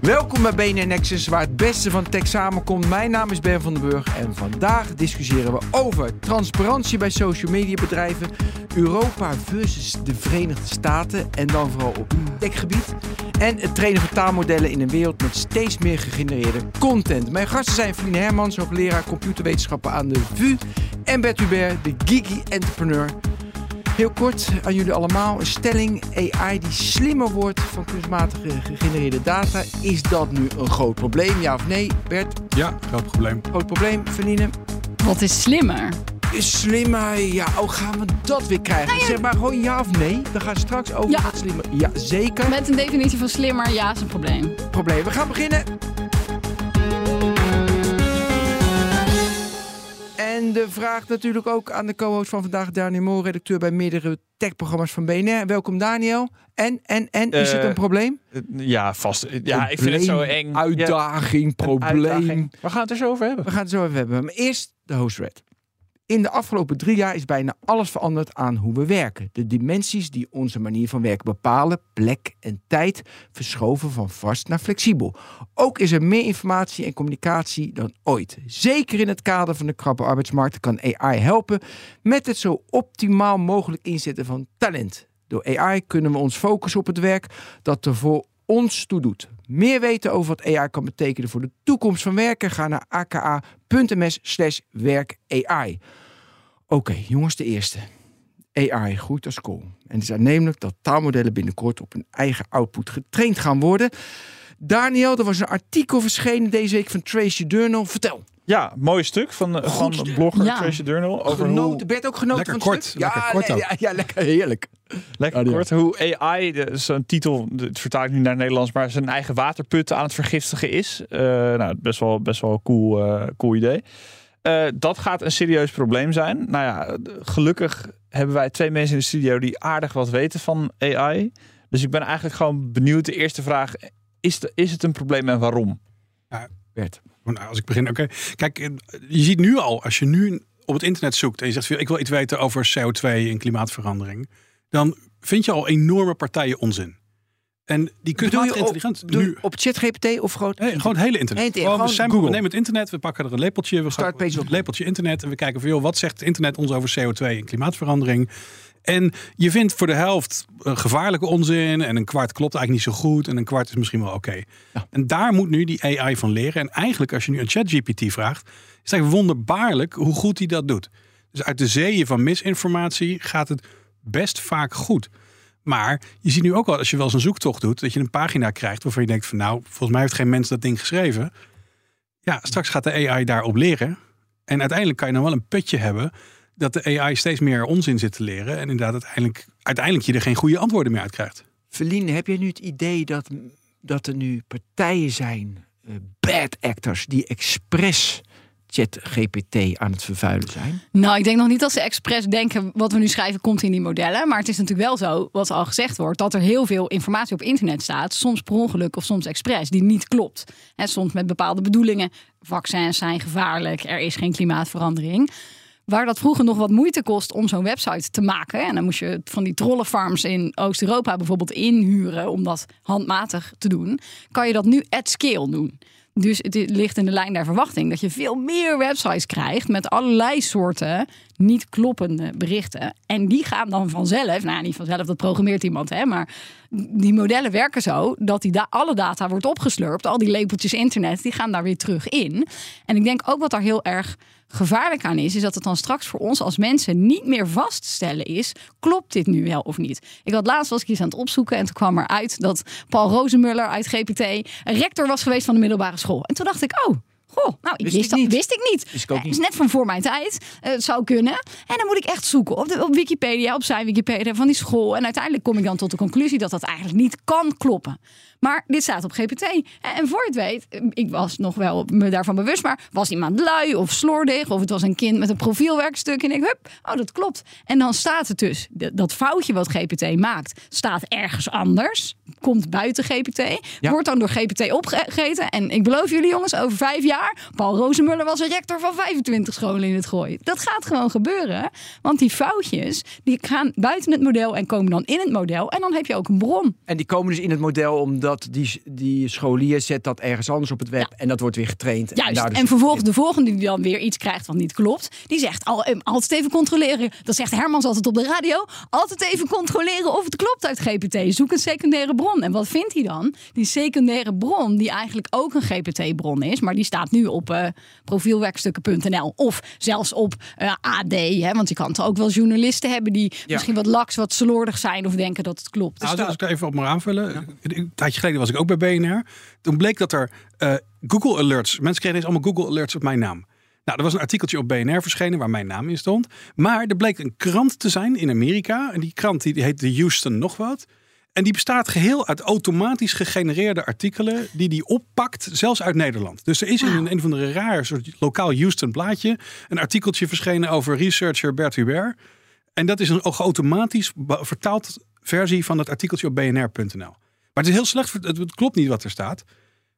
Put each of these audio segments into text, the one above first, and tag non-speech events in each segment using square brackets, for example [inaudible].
Welkom bij BNN Nexus, waar het beste van tech samenkomt. Mijn naam is Ben van den Burg en vandaag discussiëren we over transparantie bij social media bedrijven, Europa versus de Verenigde Staten en dan vooral op techgebied. En het trainen van taalmodellen in een wereld met steeds meer gegenereerde content. Mijn gasten zijn Feline Hermans, hoogleraar computerwetenschappen aan de VU en Bert Hubert, de geeky entrepreneur. Heel kort aan jullie allemaal. Een stelling AI die slimmer wordt van kunstmatig gegenereerde data. Is dat nu een groot probleem? Ja of nee? Bert? Ja, groot probleem. Groot probleem. Vernienen? Wat is slimmer? Is slimmer? Ja, hoe gaan we dat weer krijgen? Zeg maar gewoon ja of nee. We gaan straks over Ja. wat slimmer. Ja, zeker. Met een definitie van slimmer, ja, is een probleem. Probleem. We gaan beginnen. En de vraag natuurlijk ook aan de co-host van vandaag, Daniel Moor, redacteur bij meerdere techprogramma's van BNR. Welkom Daniel. En, en, en, is het Eh, een probleem? Ja, vast. Ja, ik vind het zo eng. Uitdaging, Ja, probleem. uitdaging. We gaan het er zo over hebben. We gaan het zo even hebben. Maar eerst de host red. In de afgelopen drie jaar is bijna alles veranderd aan hoe we werken. De dimensies die onze manier van werken bepalen, plek en tijd, verschoven van vast naar flexibel. Ook is er meer informatie en communicatie dan ooit. Zeker in het kader van de krappe arbeidsmarkt kan AI helpen met het zo optimaal mogelijk inzetten van talent. Door AI kunnen we ons focussen op het werk dat er voor ons toe doet. Meer weten over wat AI kan betekenen voor de toekomst van werken? Ga naar aka.ms slash werkAI. Oké, jongens, de eerste. AI groeit als kool. En het is aannemelijk dat taalmodellen binnenkort op hun eigen output getraind gaan worden. Daniel, er was een artikel verschenen deze week van Tracy Journal. Vertel. Ja, mooi stuk van, eh, van blogger Ja. Journal. Over Genoten. hoe, Bert ook genoten Lekker van het kort, stuk? lekker ja, kort nee, ook. ja, ja, lekker heerlijk. lekker kort, hoe AI, de- zo'n titel, het vertaal ik nu naar het Nederlands, maar zijn eigen waterputten aan het vergiftigen is. Eh, nou, best wel, best wel een cool, eh, cool idee. Eh, dat gaat een serieus probleem zijn. Nou ja, gelukkig hebben wij twee mensen in de studio die aardig wat weten van AI. Dus ik ben eigenlijk gewoon benieuwd. De eerste vraag, is, de, is het een probleem en waarom? Bert. Nou, als ik begin, oké. Kijk, eh, je ziet nu al, als je nu op het internet zoekt en je zegt, ik wil iets weten over CO2 en klimaatverandering, dan vind je al enorme partijen onzin. En die kunstmatige je op, intelligentie, bedoel je nu, op ChatGPT of gewoon... nee, gewoon het hele internet. Gewoon, gewoon we, zijn, Google. we nemen het internet, we pakken er een lepeltje, we Startpage gaan op. het lepeltje internet en we kijken van, joh, wat zegt het internet ons over CO2 en klimaatverandering? En je vindt voor de helft eh, gevaarlijke onzin en een kwart klopt eigenlijk niet zo goed en een kwart is misschien wel oké. Ja. En daar moet nu die AI van leren. En eigenlijk als je nu aan ChatGPT vraagt, is het eigenlijk wonderbaarlijk hoe goed hij dat doet. Dus uit de zeeën van misinformatie gaat het best vaak goed. Maar je ziet nu ook al, als je wel eens een zoektocht doet, dat je een pagina krijgt waarvan je denkt van nou, volgens mij heeft geen mens dat ding geschreven. Ja, straks gaat de AI daarop leren. En uiteindelijk kan je dan wel een putje hebben dat de AI steeds meer onzin zit te leren. En inderdaad uiteindelijk, uiteindelijk je er geen goede antwoorden meer uit krijgt. Feline, heb je nu het idee dat, dat er nu partijen zijn, eh, bad actors, die expres ChatGPT aan het vervuilen zijn? Nou, ik denk nog niet dat ze expres denken wat we nu schrijven komt in die modellen. Maar het is natuurlijk wel zo, wat al gezegd wordt, dat er heel veel informatie op internet staat. Soms per ongeluk of soms expres, die niet klopt. En soms met bepaalde bedoelingen. Vaccins zijn gevaarlijk, er is geen klimaatverandering. Waar dat vroeger nog wat moeite kost om zo'n website te maken. En dan moest je van die trollenfarms in Oost-Europa bijvoorbeeld inhuren om dat handmatig te doen. Kan je dat nu at scale doen. Dus het ligt in de lijn der verwachting dat je veel meer websites krijgt met allerlei soorten niet kloppende berichten. En die gaan dan vanzelf, nou niet vanzelf, dat programmeert iemand, hè, maar die modellen werken zo dat die alle data wordt opgeslurpt. Al die lepeltjes internet, die gaan daar weer terug in. En ik denk ook wat daar heel erg gevaarlijk aan is, is dat het dan straks voor ons als mensen niet meer vaststellen is, klopt dit nu wel of niet? Ik had laatst was ik iets aan het opzoeken en toen kwam eruit dat Paul Rozenmuller uit GPT rector was geweest van de middelbare school. En toen dacht ik, oh, Goh, nou, ik Wist wist, ik dat niet. wist ik niet. Wist ik ook Eh, is net van voor mijn tijd. Eh, het zou kunnen. En dan moet ik echt zoeken op, de, op Wikipedia, op zijn Wikipedia van die school. En uiteindelijk kom ik dan tot de conclusie dat dat eigenlijk niet kan kloppen. Maar dit staat op GPT. En, en voor je het weet, eh, ik was nog wel me daarvan bewust, maar was iemand lui of slordig of het was een kind met een profielwerkstuk en ik, hup, oh dat klopt. En dan staat het dus, dat foutje wat GPT maakt, staat ergens anders, komt buiten GPT, Ja. wordt dan door GPT opgegeten. En ik beloof jullie jongens, over vijf jaar jaar. Paul Rozemuller was een rector van 25 scholen in het gooi. Dat gaat gewoon gebeuren. Want die foutjes die gaan buiten het model en komen dan in het model. En dan heb je ook een bron. En die komen dus in het model omdat die, die scholier zet dat ergens anders op het web. En dat wordt weer getraind. Juist. daar En, dus- vervolgens de volgende die dan weer iets krijgt wat niet klopt. Die zegt al, eh, altijd even controleren. Dat zegt Hermans altijd op de radio. Altijd even controleren of het klopt uit GPT. Zoek een secundaire bron. En wat vindt hij dan? Die secundaire bron die eigenlijk ook een GPT-bron is. Maar die staat nu op eh profielwerkstukken.nl. Of zelfs op eh, AD. Hè? Want je kan toch ook wel journalisten hebben die misschien wat laks, wat slordig zijn. Of denken dat het klopt. Nou, als ik even op maar aanvullen. Een tijdje geleden was ik ook bij BNR. Toen bleek dat er eh, Google Alerts... Mensen kregen eens allemaal Google Alerts op mijn naam. Nou, er was een artikeltje op BNR verschenen waar mijn naam in stond. Maar er bleek een krant te zijn in Amerika. En die krant die, die heet de Houston nog wat. En die bestaat geheel uit automatisch gegenereerde artikelen die die oppakt, zelfs uit Nederland. Dus er is in een, een van de rare soort lokaal Houston blaadje een artikeltje verschenen over researcher Bert Hubert. En dat is een automatisch vertaald versie van het artikeltje op bnr.nl. Maar het is heel slecht, het klopt niet wat er staat.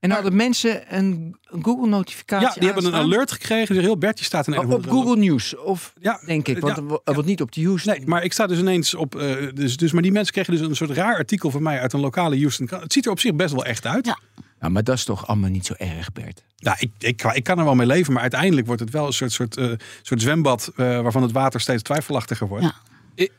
En hadden mensen een een Google-notificatie Ja, die hebben een aanstaan? alert gekregen. Dus heel Bertje staat in een op Google News, of Ja, denk ik, want ja, wordt niet op de Houston. Nee, maar ik sta dus ineens op. eh, dus, dus, maar die mensen kregen dus een soort raar artikel van mij uit een lokale Houston. Het ziet er op zich best wel echt uit. Ja. Ja, maar dat is toch allemaal niet zo erg, Bert? Nou, ik, ik, ik kan er wel mee leven, maar uiteindelijk wordt het wel een soort, soort, eh, soort zwembad eh, waarvan het water steeds twijfelachtiger wordt. Ja.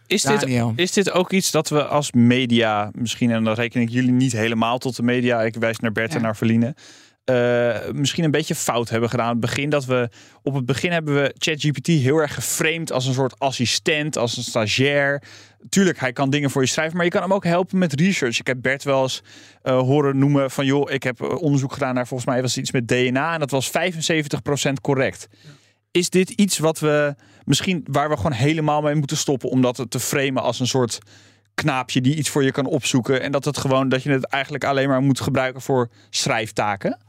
Is dit, is dit ook iets dat we als media, misschien, en dan reken ik jullie niet helemaal tot de media, ik wijs naar Bert en naar Verline, eh, misschien een beetje fout hebben gedaan. Het begin dat we, op het begin hebben we ChatGPT heel erg geframed als een soort assistent, als een stagiair. Tuurlijk, hij kan dingen voor je schrijven, maar je kan hem ook helpen met research. Ik heb Bert wel eens eh, horen noemen van, joh, ik heb eh, onderzoek gedaan naar, volgens mij was het iets met DNA en dat was 75% correct. Is dit iets wat we misschien waar we gewoon helemaal mee moeten stoppen, omdat het te framen als een soort knaapje die iets voor je kan opzoeken en dat het gewoon dat je het eigenlijk alleen maar moet gebruiken voor schrijftaken?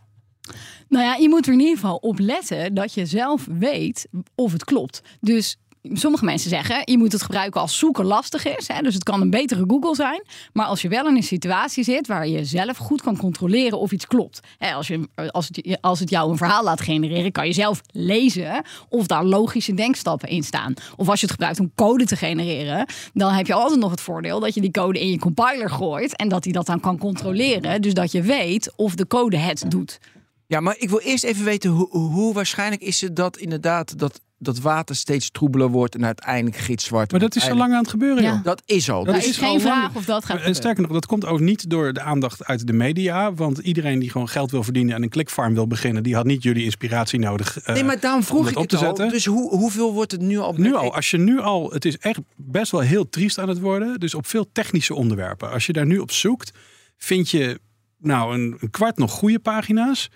Nou ja, je moet er in ieder geval op letten dat je zelf weet of het klopt. Dus sommige mensen zeggen, je moet het gebruiken als zoeken lastig is. Hè? Dus het kan een betere Google zijn. Maar als je wel in een situatie zit waar je zelf goed kan controleren of iets klopt. Hè, als, je, als, het, als het jou een verhaal laat genereren, kan je zelf lezen of daar logische denkstappen in staan. Of als je het gebruikt om code te genereren, dan heb je altijd nog het voordeel dat je die code in je compiler gooit. En dat hij dat dan kan controleren. Dus dat je weet of de code het doet. Ja, maar ik wil eerst even weten hoe, hoe waarschijnlijk is het dat inderdaad dat, dat water steeds troebeler wordt en uiteindelijk gitzwart Maar dat is zo lang aan het gebeuren, Ja. joh. Dat is al. Dat is, is al geen vraag lang- of dat gaat En gebeuren. sterker nog, dat komt ook niet door de aandacht uit de media. Want iedereen die gewoon geld wil verdienen en een clickfarm wil beginnen, die had niet jullie inspiratie nodig. eh, Nee, maar daarom om vroeg ik op het te al. zetten. Dus hoe, hoeveel wordt het nu al? Nu al, als je nu al, het is echt best wel heel triest aan het worden. Dus op veel technische onderwerpen. Als je daar nu op zoekt, vind je nou een, een kwart nog goede pagina's.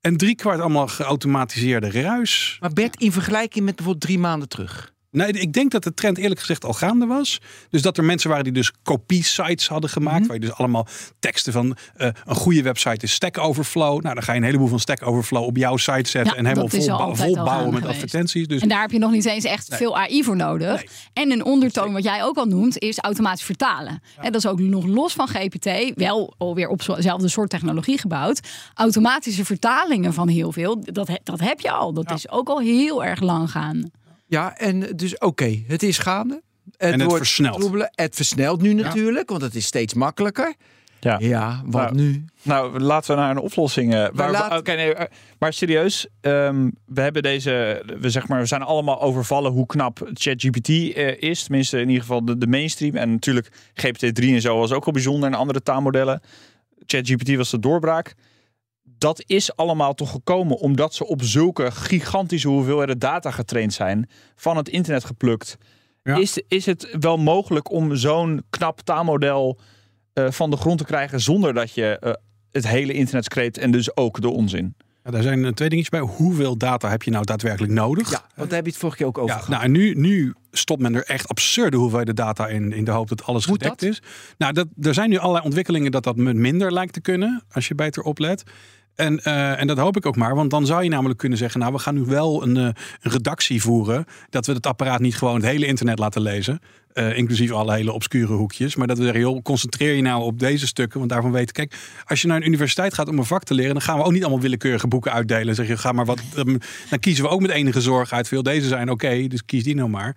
En drie kwart allemaal geautomatiseerde ruis. Maar Bert, in vergelijking met bijvoorbeeld drie maanden terug. Nee, ik denk dat de trend eerlijk gezegd al gaande was. Dus dat er mensen waren die dus kopie-sites hadden gemaakt. Mhm. Waar je dus allemaal teksten van eh, een goede website is Stack Overflow. Nou, dan ga je een heleboel van Stack Overflow op jouw site zetten. Ja, en helemaal vol, al bouw- altijd al vol bouwen gaande met geweest. advertenties. Dus En daar heb je nog niet eens echt veel AI voor nodig. Nee. En een ondertoon, wat jij ook al noemt, is automatisch vertalen. En dat is ook nog los van GPT, wel alweer op zo'nzelfde soort technologie gebouwd. Automatische vertalingen van heel veel, dat, dat heb je al. Dat is ook al heel erg lang gaan. Ja, en dus oké, het is gaande. Het, het wordt versnelt. troebelen. Het versnelt nu natuurlijk, want het is steeds makkelijker. Ja. Ja, wat Nou, nu? Nou, laten we naar een oplossing. eh, waar we- laten- Oké, nee, eh, maar serieus, ehm, we hebben deze, we zeg maar, we zijn allemaal overvallen hoe knap ChatGPT eh, is. Tenminste, in ieder geval de, de mainstream. En natuurlijk GPT-3 en zo was ook al bijzonder en andere taalmodellen. ChatGPT was de doorbraak. Dat is allemaal toch gekomen omdat ze op zulke gigantische hoeveelheden data getraind zijn, van het internet geplukt. Ja. Is, is het wel mogelijk om zo'n knap taalmodel eh, van de grond te krijgen zonder dat je eh, het hele internet screept en dus ook de onzin? ja, daar zijn eh, twee dingetjes bij. Hoeveel data heb je nou daadwerkelijk nodig? Ja, want daar heb je het vorige keer ook over Ja, gehad. nou, en nu, nu stopt men er echt absurde hoeveelheden data in, in de hoop dat alles Moet gedekt dat? is. Nou, dat, er zijn nu allerlei ontwikkelingen dat dat met minder lijkt te kunnen, als je beter oplet. En, eh, en dat hoop ik ook maar, want dan zou je namelijk kunnen zeggen, nou, we gaan nu wel een, eh, redactie voeren, dat we het apparaat niet gewoon het hele internet laten lezen. Eh, inclusief alle hele obscure hoekjes. Maar dat we zeggen, joh, concentreer je nou op deze stukken. Want daarvan weten, kijk, als je naar een universiteit gaat om een vak te leren, dan gaan we ook niet allemaal willekeurige boeken uitdelen. zeg je, ga maar wat. ehm, Dan kiezen we ook met enige zorg uit. Veel deze zijn oké, dus kies die nou maar.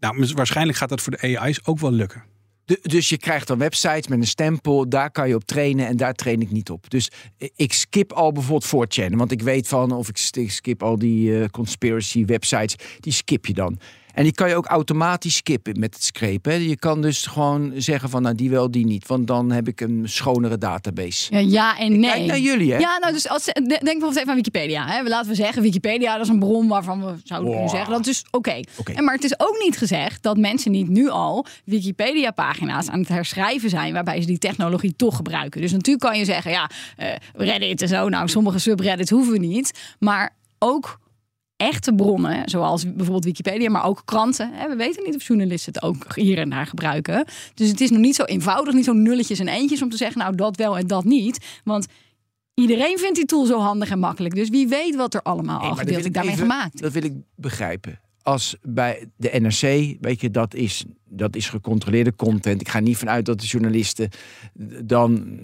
Nou, waarschijnlijk gaat dat voor de AI's ook wel lukken. Dus je krijgt dan websites met een stempel, daar kan je op trainen en daar train ik niet op. Dus ik skip al bijvoorbeeld 4chan, want ik weet van, of ik skip al die eh, conspiracy websites, die skip je dan. En die kan je ook automatisch skippen met het scrapen. hè. Je kan dus gewoon zeggen van, nou die wel, die niet. Want dan heb ik een schonere database. Ja, ja en nee. Kijk naar jullie, hè? Ja, nou, dus als, denk bijvoorbeeld even aan Wikipedia. Hè. Laten we zeggen, Wikipedia dat is een bron waarvan we zouden kunnen zeggen dat is oké. En Maar het is ook niet gezegd dat mensen niet nu al Wikipedia-pagina's aan het herschrijven zijn waarbij ze die technologie toch gebruiken. Dus natuurlijk kan je zeggen, ja, eh, Reddit en zo. Nou, sommige subreddits hoeven we niet, maar ook echte bronnen, zoals bijvoorbeeld Wikipedia, maar ook kranten. Hè, we weten niet of journalisten het ook hier en daar gebruiken. Dus het is nog niet zo eenvoudig, niet zo nulletjes en eentjes om te zeggen, nou dat wel en dat niet. Want iedereen vindt die tool zo handig en makkelijk. Dus wie weet wat er allemaal Nee, al gedeeltelijk daarmee even- gemaakt is. Dat wil ik begrijpen. Als bij de NRC, weet je, dat is, dat is gecontroleerde content. Ik ga niet vanuit dat de journalisten dan,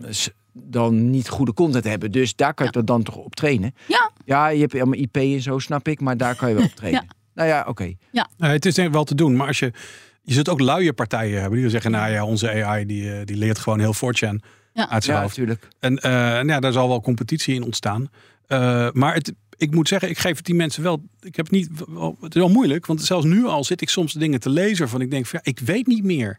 dan niet goede content hebben. Dus daar kan je er dan toch op trainen. Ja, Ja, je hebt allemaal IP en zo, snap ik. Maar daar kan je wel op [laughs] trainen. Ja. Nou ja, oké. Nou, het is denk ik wel te doen, maar als je. Je zult ook luie partijen hebben die zeggen, nou ja, onze AI die, eh, die leert gewoon heel 4chan Ja. uit zijn Ja, hoofd. natuurlijk. En eh, nou ja, daar zal wel competitie in ontstaan. Eh, maar het, ik moet zeggen, ik geef het die mensen wel. Ik heb niet. Het is wel moeilijk, want zelfs nu al zit ik soms dingen te lezen van ik denk van ja, ik weet niet meer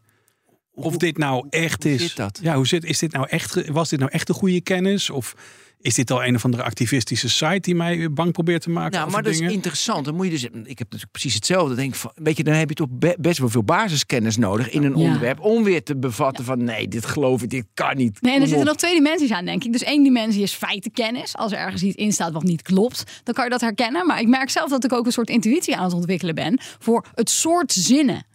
of dit nou echt hoe is. zit dat? Ja, hoe zit? Is dit nou echt? Was dit nou echt een goede kennis of is dit al een of andere activistische site die mij bang probeert te maken? Nou, maar dat dingen? is interessant. Dan moet je dus, ik heb natuurlijk precies hetzelfde. Denk van, weet je, dan heb je toch be- best wel veel basiskennis nodig in een Ja. onderwerp om weer te bevatten van nee, dit geloof ik, dit kan niet. Nee, en er zitten nog twee dimensies aan, denk ik. Dus één dimensie is feitenkennis. Als er ergens iets in staat wat niet klopt, dan kan je dat herkennen. Maar ik merk zelf dat ik ook een soort intuïtie aan het ontwikkelen ben voor het soort zinnen.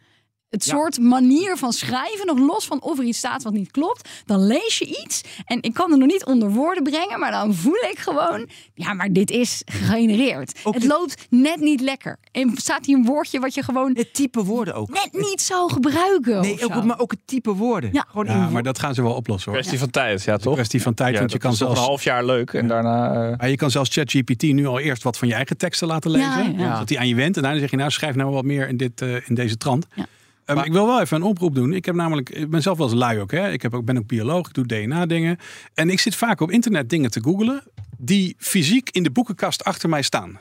Het Ja. soort manier van schrijven, nog los van of er iets staat wat niet klopt. Dan lees je iets en ik kan het nog niet onder woorden brengen, maar dan voel ik gewoon, ja, maar dit is gegenereerd. Ook het loopt net niet lekker. En staat hier een woordje wat je gewoon Het type woorden ook. net niet zou gebruiken. Nee, zo. ook, maar ook het type woorden. Ja. Gewoon Ja, in maar dat gaan ze wel oplossen hoor. Kwestie van tijd, ja toch? kwestie van tijd, Ja, want je kan zelfs een half jaar leuk en daarna... eh, Maar je kan zelfs ChatGPT nu al eerst wat van je eigen teksten laten lezen. Ja, ja. Dat hij aan je went. En daarna zeg je, nou schrijf nou wat meer in, dit, eh, in deze trant. Ja. Um, ik wil wel even een oproep doen. Ik heb namelijk, ik ben zelf wel eens lui ook. Hè? Ik heb ook, ben ook bioloog, ik doe DNA dingen. En ik zit vaak op internet dingen te googelen die fysiek in de boekenkast achter mij staan.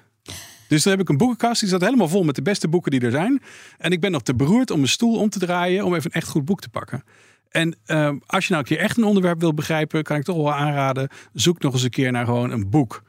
Dus dan heb ik een boekenkast die staat helemaal vol met de beste boeken die er zijn. En ik ben nog te beroerd om mijn stoel om te draaien om even een echt goed boek te pakken. En ehm, als je nou een keer echt een onderwerp wil begrijpen, kan ik toch wel aanraden. Zoek nog eens een keer naar gewoon een boek.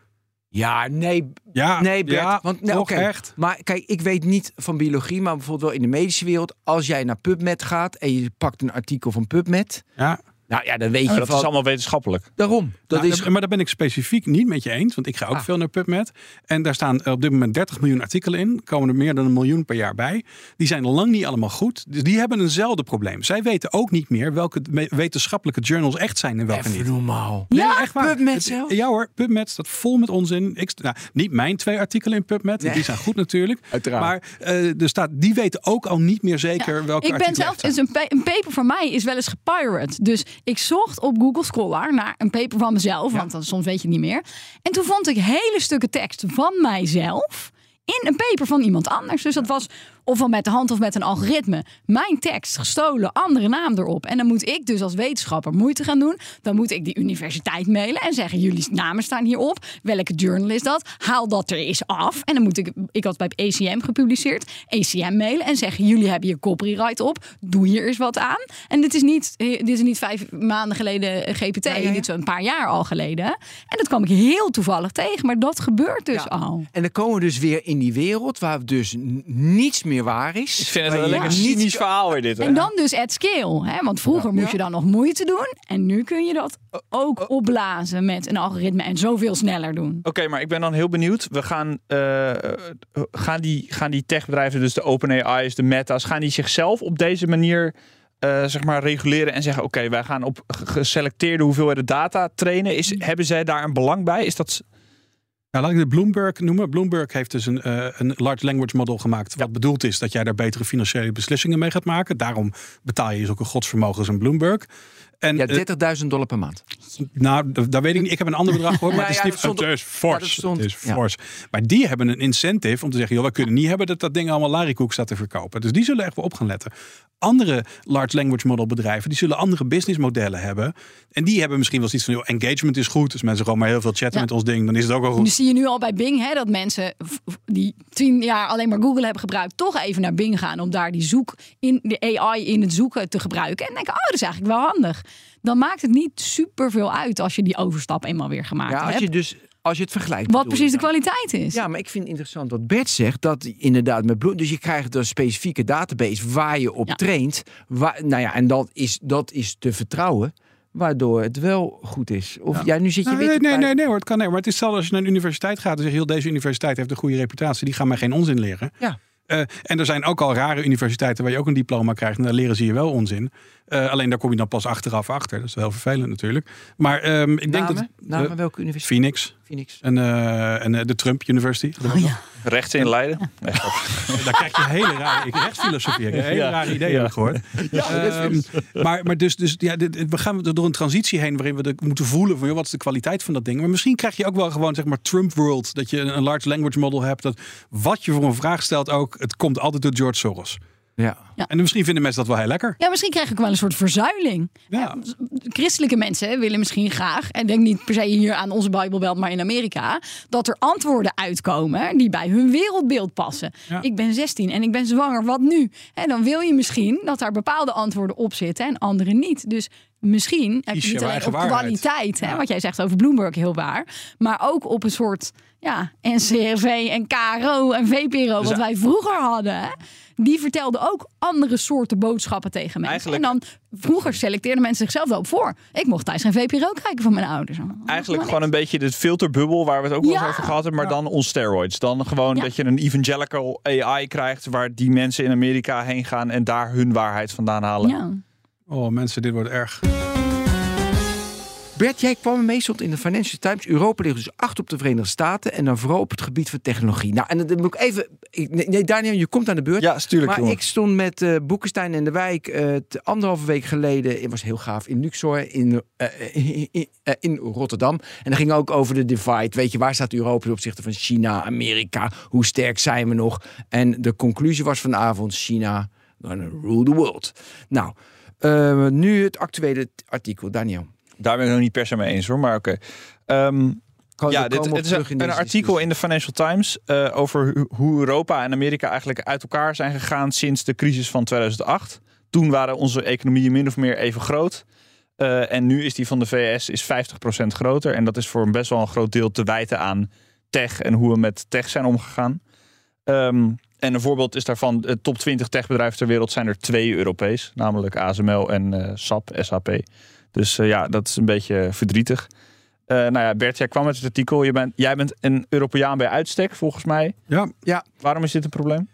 Ja, nee, Ja, nee Bert. ja, want, nee, toch oké. echt. Maar kijk, ik weet niet van biologie, maar bijvoorbeeld wel in de medische wereld. Als jij naar PubMed gaat en je pakt een artikel van PubMed. Ja. Nou ja, dan weet ja, je dat van... is allemaal wetenschappelijk. Daarom. Dat Nou, is... Maar daar ben ik specifiek niet met je eens. Want ik ga ook Ah. veel naar PubMed. En daar staan op dit moment 30 miljoen artikelen in. Komen er meer dan een miljoen per jaar bij. Die zijn lang niet allemaal goed. Dus die hebben eenzelfde probleem. Zij weten ook niet meer welke wetenschappelijke journals echt zijn en welke Even niet. normaal. Nee, Ja, echt waar. PubMed zelf? Ja hoor, PubMed staat vol met onzin. Ik, nou, niet mijn twee artikelen in PubMed, Nee. die zijn goed natuurlijk. Uiteraard. Maar eh, er staat, die weten ook al niet meer zeker Ja, welke ik ben zelf, dus een paper van mij is wel eens gepirate. Dus ik zocht op Google Scholar naar een paper van want dan, soms weet je het niet meer. En toen vond ik hele stukken tekst van mijzelf in een paper van iemand anders. Dus dat was ofwel met de hand of met een algoritme. Mijn tekst gestolen, andere naam erop. En dan moet ik dus als wetenschapper moeite gaan doen. Dan moet ik die universiteit mailen en zeggen: jullie namen staan hierop. Welke journal is dat? Haal dat er eens af. En dan moet ik, ik had bij ACM gepubliceerd, ACM mailen en zeggen: jullie hebben hier copyright op. Doe hier eens wat aan. En dit is niet, eh, dit is niet vijf maanden geleden eh, GPT. Ja, ja, ja. Dit is een paar jaar al geleden. En dat kwam ik heel toevallig tegen. Maar dat gebeurt dus al. En dan komen we dus weer in die wereld waar dus n- niets meer waar is. Ik vind het een lekker cynisch verhaal weer dit. hè? En dan dus at scale. Hè? Want vroeger moest je dan nog moeite doen. En nu kun je dat ook opblazen met een algoritme. En zoveel sneller doen. Oké, maar ik ben dan heel benieuwd. We gaan, eh, gaan, die, gaan die techbedrijven, dus de OpenAI's, de Meta's, gaan die zichzelf op deze manier eh, zeg maar reguleren en zeggen: Oké, wij gaan op ge- geselecteerde hoeveelheden data trainen. Is, hebben zij daar een belang bij? Is dat. Nou, laat ik de Bloomberg noemen. Bloomberg heeft dus een, eh, een large language model gemaakt. Wat bedoeld is dat jij daar betere financiële beslissingen mee gaat maken. Daarom betaal je zulke godsvermogen als een Bloomberg. En, Ja, eh, 30.000 dollar per maand. nou, d- daar weet ik niet. Ik heb een ander bedrag gehoord, [laughs] maar Ja, het is ja, niet dat stond- het is ja, fors. dat stond- het is ja. fors. Maar die hebben een incentive om te zeggen, joh, wij kunnen niet hebben dat dat ding allemaal larikoek staat te verkopen. Dus die zullen echt wel op gaan letten. Andere large language model bedrijven, die zullen andere businessmodellen hebben. En die hebben misschien wel zoiets van, joh, engagement is goed. Dus mensen gewoon maar heel veel chatten Ja. met ons ding, dan is het ook wel goed. Dus zie je nu al bij Bing hè, dat mensen die tien jaar alleen maar Google hebben gebruikt, toch even naar Bing gaan om daar die zoek in de AI in het zoeken te gebruiken. En denken, oh, dat is eigenlijk wel handig. Dan maakt het niet super veel uit als je die overstap eenmaal weer gemaakt Ja, als hebt. je dus als je het vergelijkt. Wat precies de kwaliteit is. Ja, maar ik vind het interessant wat Bert zegt. Dat inderdaad met bloed. Dus je krijgt een specifieke database waar je op Ja. traint. Waar, nou ja, en dat is, dat is te vertrouwen. Waardoor het wel goed is. Of ja, nu zit je Nou, weer. nee, nee, nee, nee hoor, het kan nee. Maar het is hetzelfde als je naar een universiteit gaat en zeg je, heel deze universiteit heeft een goede reputatie. Die gaan mij geen onzin leren. Ja. Eh, en er zijn ook al rare universiteiten waar je ook een diploma krijgt. En daar leren ze je wel onzin. Eh, alleen daar kom je dan pas achteraf achter. Dat is wel vervelend natuurlijk. Maar ehm, ik denk Namen? dat... Namen eh, welke universiteit? Phoenix Phoenix. en, eh, en de Trump University. Oh, ja. Rechts in Leiden. [laughs] Nee. Daar krijg je hele rare... Ik rechtsfilosofie. Hele Ja. rare ideeën Ja. heb ik gehoord. Ehm, maar, maar dus, dus ja, dit- dit- we gaan door een transitie heen waarin we de, moeten voelen van joh, wat is de kwaliteit van dat ding. Maar misschien krijg je ook wel gewoon zeg maar Trump world. Dat je een, een large language model hebt. Dat wat je voor een vraag stelt ook, het komt altijd door George Soros. Ja. En misschien vinden mensen dat wel heel lekker. Ja, misschien krijg ik wel een soort verzuiling. Ja. Christelijke mensen willen misschien graag, en denk niet per se hier aan onze Bijbelbelt, maar in Amerika, dat er antwoorden uitkomen die bij hun wereldbeeld passen. Ja. Ik ben 16 en ik ben zwanger, wat nu? En dan wil je misschien dat daar bepaalde antwoorden op zitten en andere niet. Dus misschien heb je niet alleen op waarheid. kwaliteit, hè, Ja. wat jij zegt over Bloomberg, heel waar, maar ook op een soort ja, NCRV en KRO en VPRO, Dus wat wij vroeger hadden. hè. Die vertelden ook andere soorten boodschappen tegen mensen. Eigenlijk- En dan vroeger selecteerden mensen zichzelf wel op voor. Ik mocht thuis geen VPRO kijken van mijn ouders. Eigenlijk gewoon een beetje de filterbubbel waar we het ook wel eens Ja. over gehad hebben, maar dan on steroids. Dan gewoon Ja. dat je een evangelical AI krijgt waar die mensen in Amerika heen gaan en daar hun waarheid vandaan halen. Ja. Oh mensen, dit wordt erg. Bert, jij kwam stond in de Financial Times. Europa ligt dus acht op de Verenigde Staten. En dan vooral op het gebied van technologie. Nou, en dan moet ik even. ik- Nee, Daniel, je komt aan de beurt. Ja, stuurlijk. Maar jongen. ik stond met eh Boekenstein en de Wijk te- anderhalve week geleden. Het was heel gaaf in Luxor in, eh, in, in, in Rotterdam. En dan ging ook over de divide. Weet je, waar staat Europa ten opzichte van China, Amerika? Hoe sterk zijn we nog? En de conclusie was vanavond: China gonna rule the world. Nou, nu het actuele artikel, Daniel. Daar ben ik nog niet per se mee eens hoor, maar oké. Ehm, ja, dit, is een, artikel in de Financial Times eh, over hoe Europa en Amerika eigenlijk uit elkaar zijn gegaan sinds de crisis van 2008. Toen waren onze economieën min of meer even groot. Eh, en nu is die van de VS is 50% groter. En dat is voor een best wel een groot deel te wijten aan tech en hoe we met tech zijn omgegaan. Ehm, en een voorbeeld is daarvan, de top 20 techbedrijven ter wereld zijn er twee Europees. Namelijk ASML en eh, SAP, SAP. Dus eh, ja, dat is een beetje verdrietig. Eh, nou ja, Bert, jij kwam met het artikel. Je bent, jij bent een Europeaan bij uitstek, volgens mij. Ja, Waarom is dit een probleem?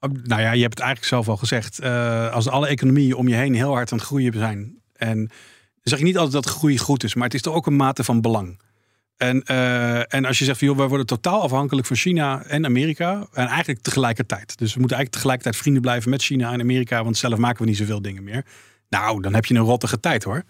Nou ja, je hebt het eigenlijk zelf al gezegd. Eh, als alle economieën om je heen heel hard aan het groeien zijn. En dan zeg ik niet altijd dat groei goed is, maar het is toch ook een mate van belang. En, en als je zegt, van, joh, wij worden totaal afhankelijk van China en Amerika. En eigenlijk tegelijkertijd. Dus we moeten eigenlijk tegelijkertijd vrienden blijven met China en Amerika. Want zelf maken we niet zoveel dingen meer. Nou, dan heb je een rottige tijd hoor.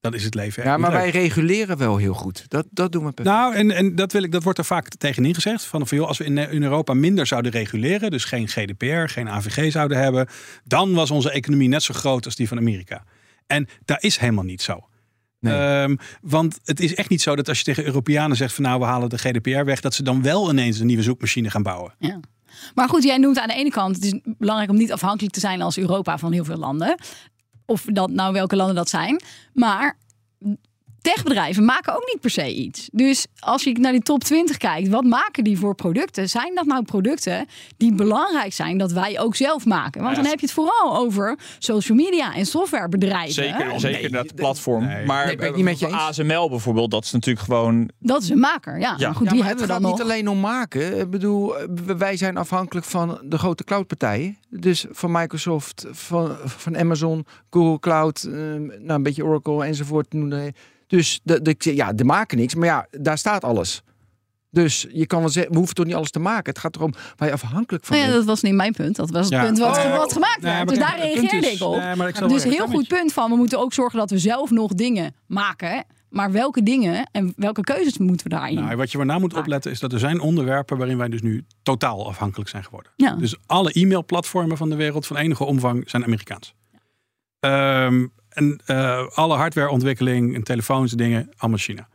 Dan is het leven echt Ja, niet maar leuk. wij reguleren wel heel goed. Dat, dat doen we perfect. Nou, en, en dat, wil ik, dat wordt er vaak tegenin gezegd. Van, van, joh, als we in, in Europa minder zouden reguleren, dus geen GDPR, geen AVG zouden hebben, dan was onze economie net zo groot als die van Amerika. En dat is helemaal niet zo. Nee. Ehm, want het is echt niet zo dat als je tegen Europeanen zegt van nou we halen de GDPR weg, dat ze dan wel ineens een nieuwe zoekmachine gaan bouwen. Ja. Maar goed, jij noemt aan de ene kant, het is belangrijk om niet afhankelijk te zijn als Europa van heel veel landen. Of dat nou welke landen dat zijn. Maar techbedrijven maken ook niet per se iets. Dus als je naar die top 20 kijkt, wat maken die voor producten? Zijn dat nou producten die belangrijk zijn dat wij ook zelf maken? Want Ja, dan heb je het vooral over social media en softwarebedrijven. Zeker, Oh, zeker nee, dat platform. nee. maar Nee, ben ik niet met je eens. ASML bijvoorbeeld, dat is natuurlijk gewoon... Dat is een maker, ja. Ja. Maar goed, Ja, die hebben we gaat dan nog. niet alleen om maken. Ik bedoel, eh, wij zijn afhankelijk van de grote cloudpartijen. Dus van Microsoft, van, van Amazon, Google Cloud, eh, nou, een beetje Oracle enzovoort. noem de- Dus de, de, ja, de maken niks, maar ja, daar staat alles. Dus je kan wel zeggen, we hoeven toch niet alles te maken. Het gaat erom waar je afhankelijk van Nou ja, bent. dat was niet mijn punt. Dat was het Ja. punt wat, Oh, wat gemaakt nee, werd. Dus daar reageerde is- ik op. nee, ik dus heel goed punt van, we moeten ook zorgen dat we zelf nog dingen maken. Maar welke dingen en welke keuzes moeten we daarin? Nou, wat je waarna moet opletten is dat er zijn onderwerpen waarin wij dus nu totaal afhankelijk zijn geworden. Ja. Dus alle e-mailplatformen van de wereld van enige omvang zijn Amerikaans. Ehm, en eh, alle hardwareontwikkeling en telefoons en dingen, allemaal China.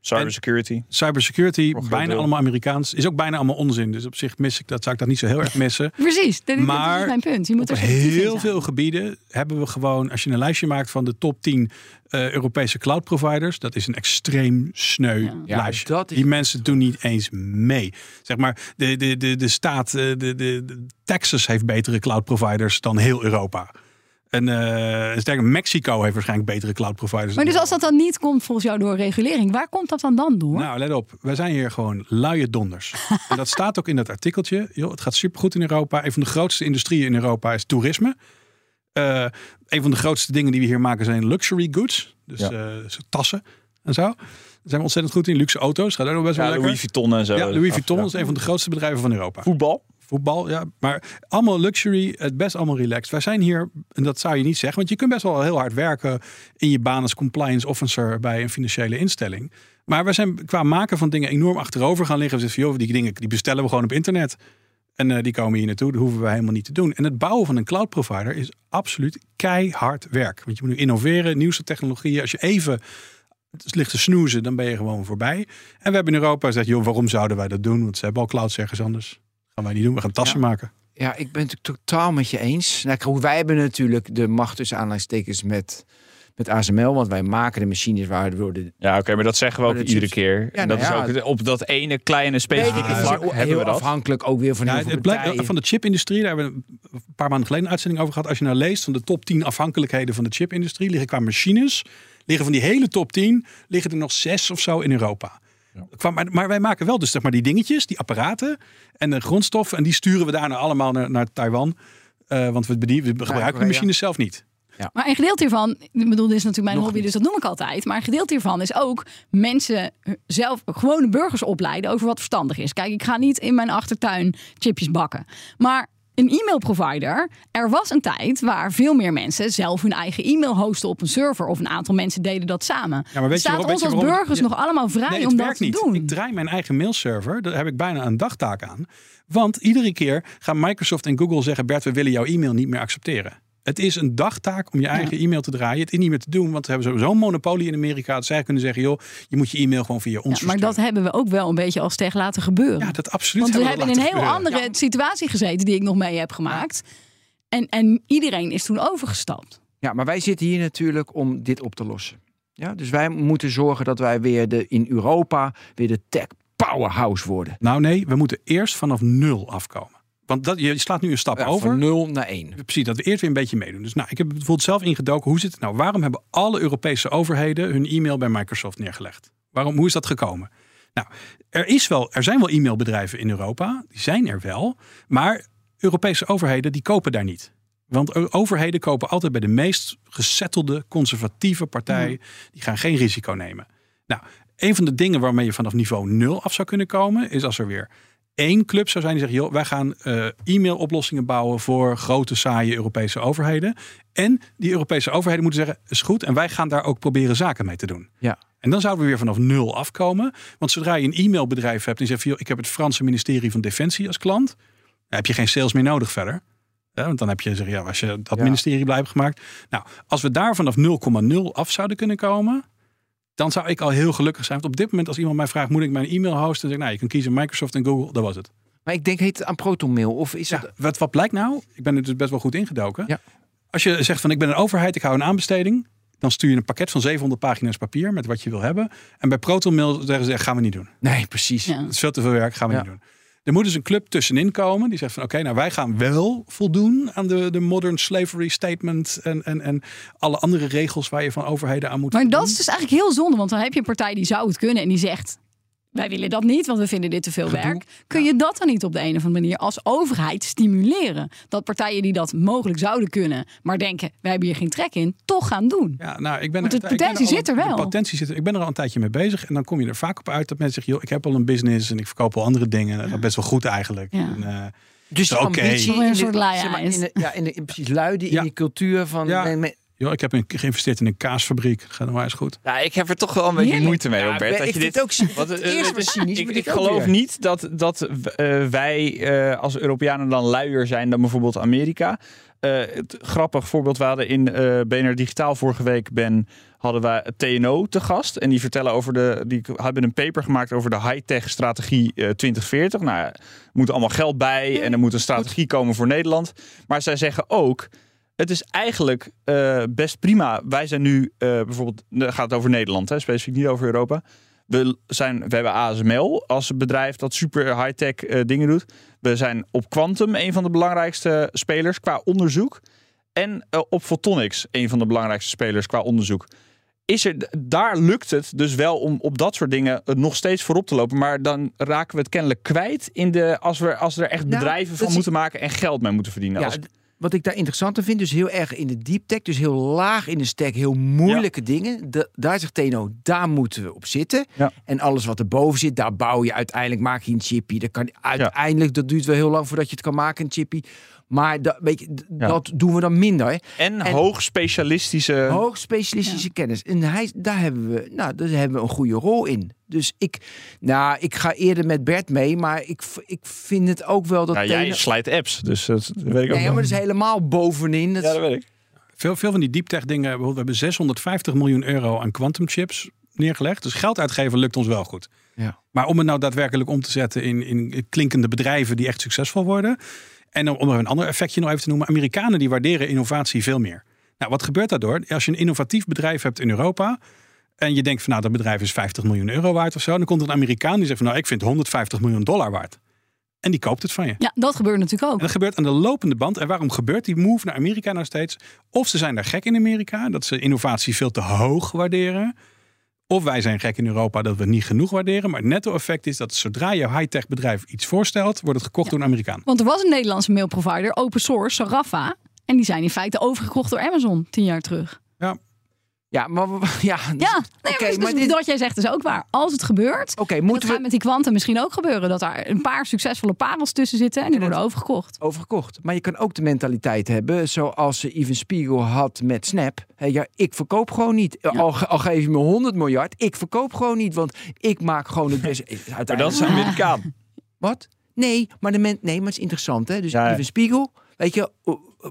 Cybersecurity. Cybersecurity, bijna deel. allemaal Amerikaans. Is ook bijna allemaal onzin. Dus op zich mis ik dat, zou ik dat niet zo heel erg [laughs] missen. Precies, dit, dit Maar is mijn punt. Je moet Op er heel veel gebieden hebben we gewoon, als je een lijstje maakt van de top 10 eh, Europese cloud providers, dat is een extreem sneu Ja. Ja, lijstje. dat is- Die mensen doen niet eens mee. Zeg maar, de, de, de, de staat, eh, de, de, de Texas heeft betere cloud providers dan heel Europa. En eh sterker, Mexico heeft waarschijnlijk betere cloud providers. Maar dus als dat dan niet komt volgens jou door regulering, waar komt dat dan dan door? nou, let op. Wij zijn hier gewoon luie donders. [laughs] en dat staat ook in dat artikeltje. Joh, het gaat supergoed in Europa. Een van de grootste industrieën in Europa is toerisme. Eh, een van de grootste dingen die we hier maken zijn luxury goods. Dus Ja. eh, tassen en zo. Daar zijn we ontzettend goed in. Luxe auto's. Gaat ook nog best wel Ja, lekker. Louis Vuitton en zo. ja, Louis Vuitton Ja. is een van de grootste bedrijven van Europa. Voetbal. Voetbal, ja. Maar allemaal luxury, het best allemaal relaxed. Wij zijn hier, en dat zou je niet zeggen, want je kunt best wel heel hard werken in je baan als compliance officer bij een financiële instelling. Maar we zijn qua maken van dingen enorm achterover gaan liggen. We zeggen, joh, die dingen die bestellen we gewoon op internet. En eh, die komen hier naartoe. Dat hoeven we helemaal niet te doen. En het bouwen van een cloud provider is absoluut keihard werk. Want je moet nu innoveren, nieuwste technologieën. Als je even ligt te snoezen, dan ben je gewoon voorbij. En we hebben in Europa gezegd, joh, waarom zouden wij dat doen? Want ze hebben al clouds ergens anders. Gaan wij niet doen. We gaan tassen maken. Ja, ik ben het totaal met je eens. Nou, wij hebben natuurlijk de macht tussen aanleidingstekens met, met ASML. Want wij maken de machines waardoor de... Ja, oké, maar dat zeggen we ook iedere is- keer. en dat nou ja. is ook op dat ene kleine specifieke vlak heel, hebben we dat. afhankelijk ook weer van Ja, heel het blijkt van de chipindustrie, daar hebben we een paar maanden geleden een uitzending over gehad. Als je nou leest van de top 10 afhankelijkheden van de chipindustrie, liggen qua machines, liggen van die hele top 10, liggen er nog zes of zo in Europa. Maar, maar wij maken wel dus zeg maar die dingetjes, die apparaten en de grondstoffen. En die sturen we daarna allemaal naar, naar Taiwan. Eh, want we, bedien- we gebruiken de machines zelf niet. Maar een gedeelte hiervan, ik bedoel, dit is natuurlijk mijn Nog hobby, niet. dus dat noem ik altijd. Maar een gedeelte hiervan is ook mensen zelf, gewone burgers opleiden over wat verstandig is. Kijk, ik ga niet in mijn achtertuin chipjes bakken. Maar een e-mailprovider, er was een tijd waar veel meer mensen zelf hun eigen e-mail hosten op een server. Of een aantal mensen deden dat samen. Ja, maar weet je Staat waarom- ons je als waarom- burgers Ja. nog allemaal vrij Nee, om dat te niet. doen. Ik draai mijn eigen mailserver. Daar heb ik bijna een dagtaak aan. Want iedere keer gaan Microsoft en Google zeggen... Bert, we willen jouw e-mail niet meer accepteren. Het is een dagtaak om je eigen e-mail te draaien. Het is niet meer te doen, want we hebben zo'n monopolie in Amerika... dat zij kunnen zeggen, joh, je moet je e-mail gewoon via ons Ja, maar dat hebben we ook wel een beetje als tegen laten gebeuren. Ja, dat absoluut. Want we hebben hebben in een heel gebeuren. andere situatie gezeten die ik nog mee heb gemaakt. En, en iedereen is toen overgestapt. Ja, maar wij zitten hier natuurlijk om dit op te lossen. Ja, dus wij moeten zorgen dat wij weer de, in Europa weer de tech powerhouse worden. Nou nee, we moeten eerst vanaf nul afkomen. Want dat, je slaat nu een stap Ja, over. Van 0 naar 1. Precies, dat we eerst weer een beetje meedoen. Dus nou, ik heb bijvoorbeeld zelf ingedoken. Hoe zit het nou? Waarom hebben alle Europese overheden hun e-mail bij Microsoft neergelegd? Waarom, hoe is dat gekomen? Nou, er, is wel, er zijn wel e-mailbedrijven in Europa. Die zijn er wel. Maar Europese overheden die kopen daar niet. Want overheden kopen altijd bij de meest gesettelde, conservatieve partij. Die gaan geen risico nemen. Nou, een van de dingen waarmee je vanaf niveau 0 af zou kunnen komen, is als er weer één club zou zijn die zegt: joh, wij gaan eh, e-mailoplossingen bouwen voor grote, saaie Europese overheden. En die Europese overheden moeten zeggen: is goed, en wij gaan daar ook proberen zaken mee te doen. Ja. En dan zouden we weer vanaf nul afkomen. Want zodra je een e-mailbedrijf hebt en zegt: joh, ik heb het Franse ministerie van Defensie als klant, dan heb je geen sales meer nodig verder. Ja, want dan heb je, zeg, ja, als je dat Ja. ministerie blij hebt gemaakt. Nou, als we daar vanaf 0,0 af zouden kunnen komen, dan zou ik al heel gelukkig zijn. Want op dit moment, als iemand mij vraagt, moet ik mijn e-mail hosten? Dan zeg ik, nou, je kan kiezen Microsoft en Google. Dat was het. Maar ik denk, heet het aan ProtonMail? Of is het... Wat, wat blijkt nou? Ik ben er dus best wel goed ingedoken. Ja. Als je zegt van, ik ben een overheid, ik hou een aanbesteding. Dan stuur je een pakket van 700 pagina's papier met wat je wil hebben. En bij ProtonMail zeggen ze, gaan we niet doen. Nee, precies. Ja. Het is veel te veel werk, gaan we Ja. niet doen. Er moet dus een club tussenin komen die zegt van oké, nou wij gaan wel voldoen aan de, de modern slavery statement en, en, en alle andere regels waar je van overheden aan moet Maar dat is dus eigenlijk heel zonde. Want dan heb je een partij die zou het kunnen en die zegt... wij willen dat niet, want we vinden dit te veel Gedoe. werk. Kun je dat dan niet op de een of andere manier als overheid stimuleren? Dat partijen die dat mogelijk zouden kunnen, maar denken, wij hebben hier geen trek in, toch gaan doen. Ja, nou, ik ben Want de ik ben potentie al- zit er wel. De potentie zit er. Ik ben er al een tijdje mee bezig. En dan kom je er vaak op uit dat mensen zeggen... joh, ik heb al een business en ik verkoop al andere dingen. Dat gaat best wel goed eigenlijk. Ja. En, eh, Dus Oké. ambitie Een in de, soort zeg maar, in de, ja, in de, in precies luiden Ja. in die cultuur van Ja. men- men- joh, ik heb in- geïnvesteerd in een kaasfabriek. Gaat nog maar eens goed. Ja, ik heb er toch wel een beetje moeite mee, Ja, Robert. ik dat je vind dit... het ook het was is- cynisch, ik, ik geloof weer. niet dat, dat eh, wij eh, als Europeanen dan luier zijn dan bijvoorbeeld Amerika. Eh, het grappig voorbeeld, we hadden in eh BNR Digitaal vorige week, Ben, hadden we TNO te gast. En die vertellen over de, die hebben een paper gemaakt over de high-tech strategie eh, 2040. Nou, er moet allemaal geld bij en er moet een strategie komen voor Nederland. Maar zij zeggen ook, het is eigenlijk eh, best prima. Wij zijn nu eh, bijvoorbeeld, dan gaat het over Nederland, hè, specifiek niet over Europa. We, zijn, we hebben ASML als bedrijf dat super high-tech eh, dingen doet. We zijn op Quantum een van de belangrijkste spelers qua onderzoek. En op Photonics een van de belangrijkste spelers qua onderzoek. Is er, daar lukt het dus wel om op dat soort dingen nog steeds voorop te lopen. Maar dan raken we het kennelijk kwijt in de, als, we, als we er echt Nou, bedrijven van moeten maken en geld mee moeten verdienen. Ja, Als- wat ik daar interessanter vind, dus heel erg in de deep tech, dus heel laag in de stack, heel moeilijke dingen. Da- daar zegt Teno, daar moeten we op zitten. Ja. En alles wat erboven zit, daar bouw je uiteindelijk, maak je een chippy. Dat kan uiteindelijk, dat duurt wel heel lang voordat je het kan maken, een chippy. Maar dat, weet je, d- Ja. dat doen we dan minder. en, en- hoog specialistische. Hoog specialistische kennis. En hij, daar hebben we, nou, daar hebben we een goede rol in. Dus ik, nou, ik ga eerder met Bert mee, maar ik, ik vind het ook wel dat. ja, jij slijt apps, dus dat weet ik ook Nee, maar dat is helemaal bovenin. Dat Ja, dat weet ik. Veel, veel van die deep tech dingen, bijvoorbeeld, we hebben 650 miljoen euro aan quantum chips neergelegd. Dus geld uitgeven lukt ons wel goed. Ja. Maar om het nou daadwerkelijk om te zetten in, in klinkende bedrijven die echt succesvol worden. En om, een ander effectje nog even te noemen. Amerikanen die waarderen innovatie veel meer. Nou, wat gebeurt daardoor? Als je een innovatief bedrijf hebt in Europa. En je denkt van nou, dat bedrijf is 50 miljoen euro waard of zo. Dan komt er een Amerikaan die zegt van nou, ik vind 150 miljoen dollar waard. En die koopt het van je. Ja, dat gebeurt natuurlijk ook. En dat gebeurt aan de lopende band. En waarom gebeurt die move naar Amerika nou steeds? Of ze zijn daar gek in Amerika, dat ze innovatie veel te hoog waarderen. Of wij zijn gek in Europa dat we het niet genoeg waarderen. Maar het netto-effect is dat zodra je high-tech bedrijf iets voorstelt, wordt het gekocht door een Amerikaan. Want er was een Nederlandse mailprovider, open source, Sarafa. En die zijn in feite overgekocht door Amazon tien jaar terug. Ja, maar we- ja, Ja, nee, Oké, maar, dus, maar dus dit- wat jij zegt is ook waar. Als het gebeurt, Oké, dat moeten gaat we met die kwanten misschien ook gebeuren. Dat daar een paar succesvolle parels tussen zitten en die worden overgekocht. overgekocht. Maar je kan ook de mentaliteit hebben, zoals Even Spiegel had met Snap. Hé, ja, ik verkoop gewoon niet. Al, al geef je me 100 miljard, ik verkoop gewoon niet, want ik maak gewoon het beste. [laughs] Eh, Maar dat is Uiteindelijk, een Amerikaan. wat? Nee, maar de men, nee, maar het is interessant, hè? Dus Ja, ja. Even Spiegel, weet je,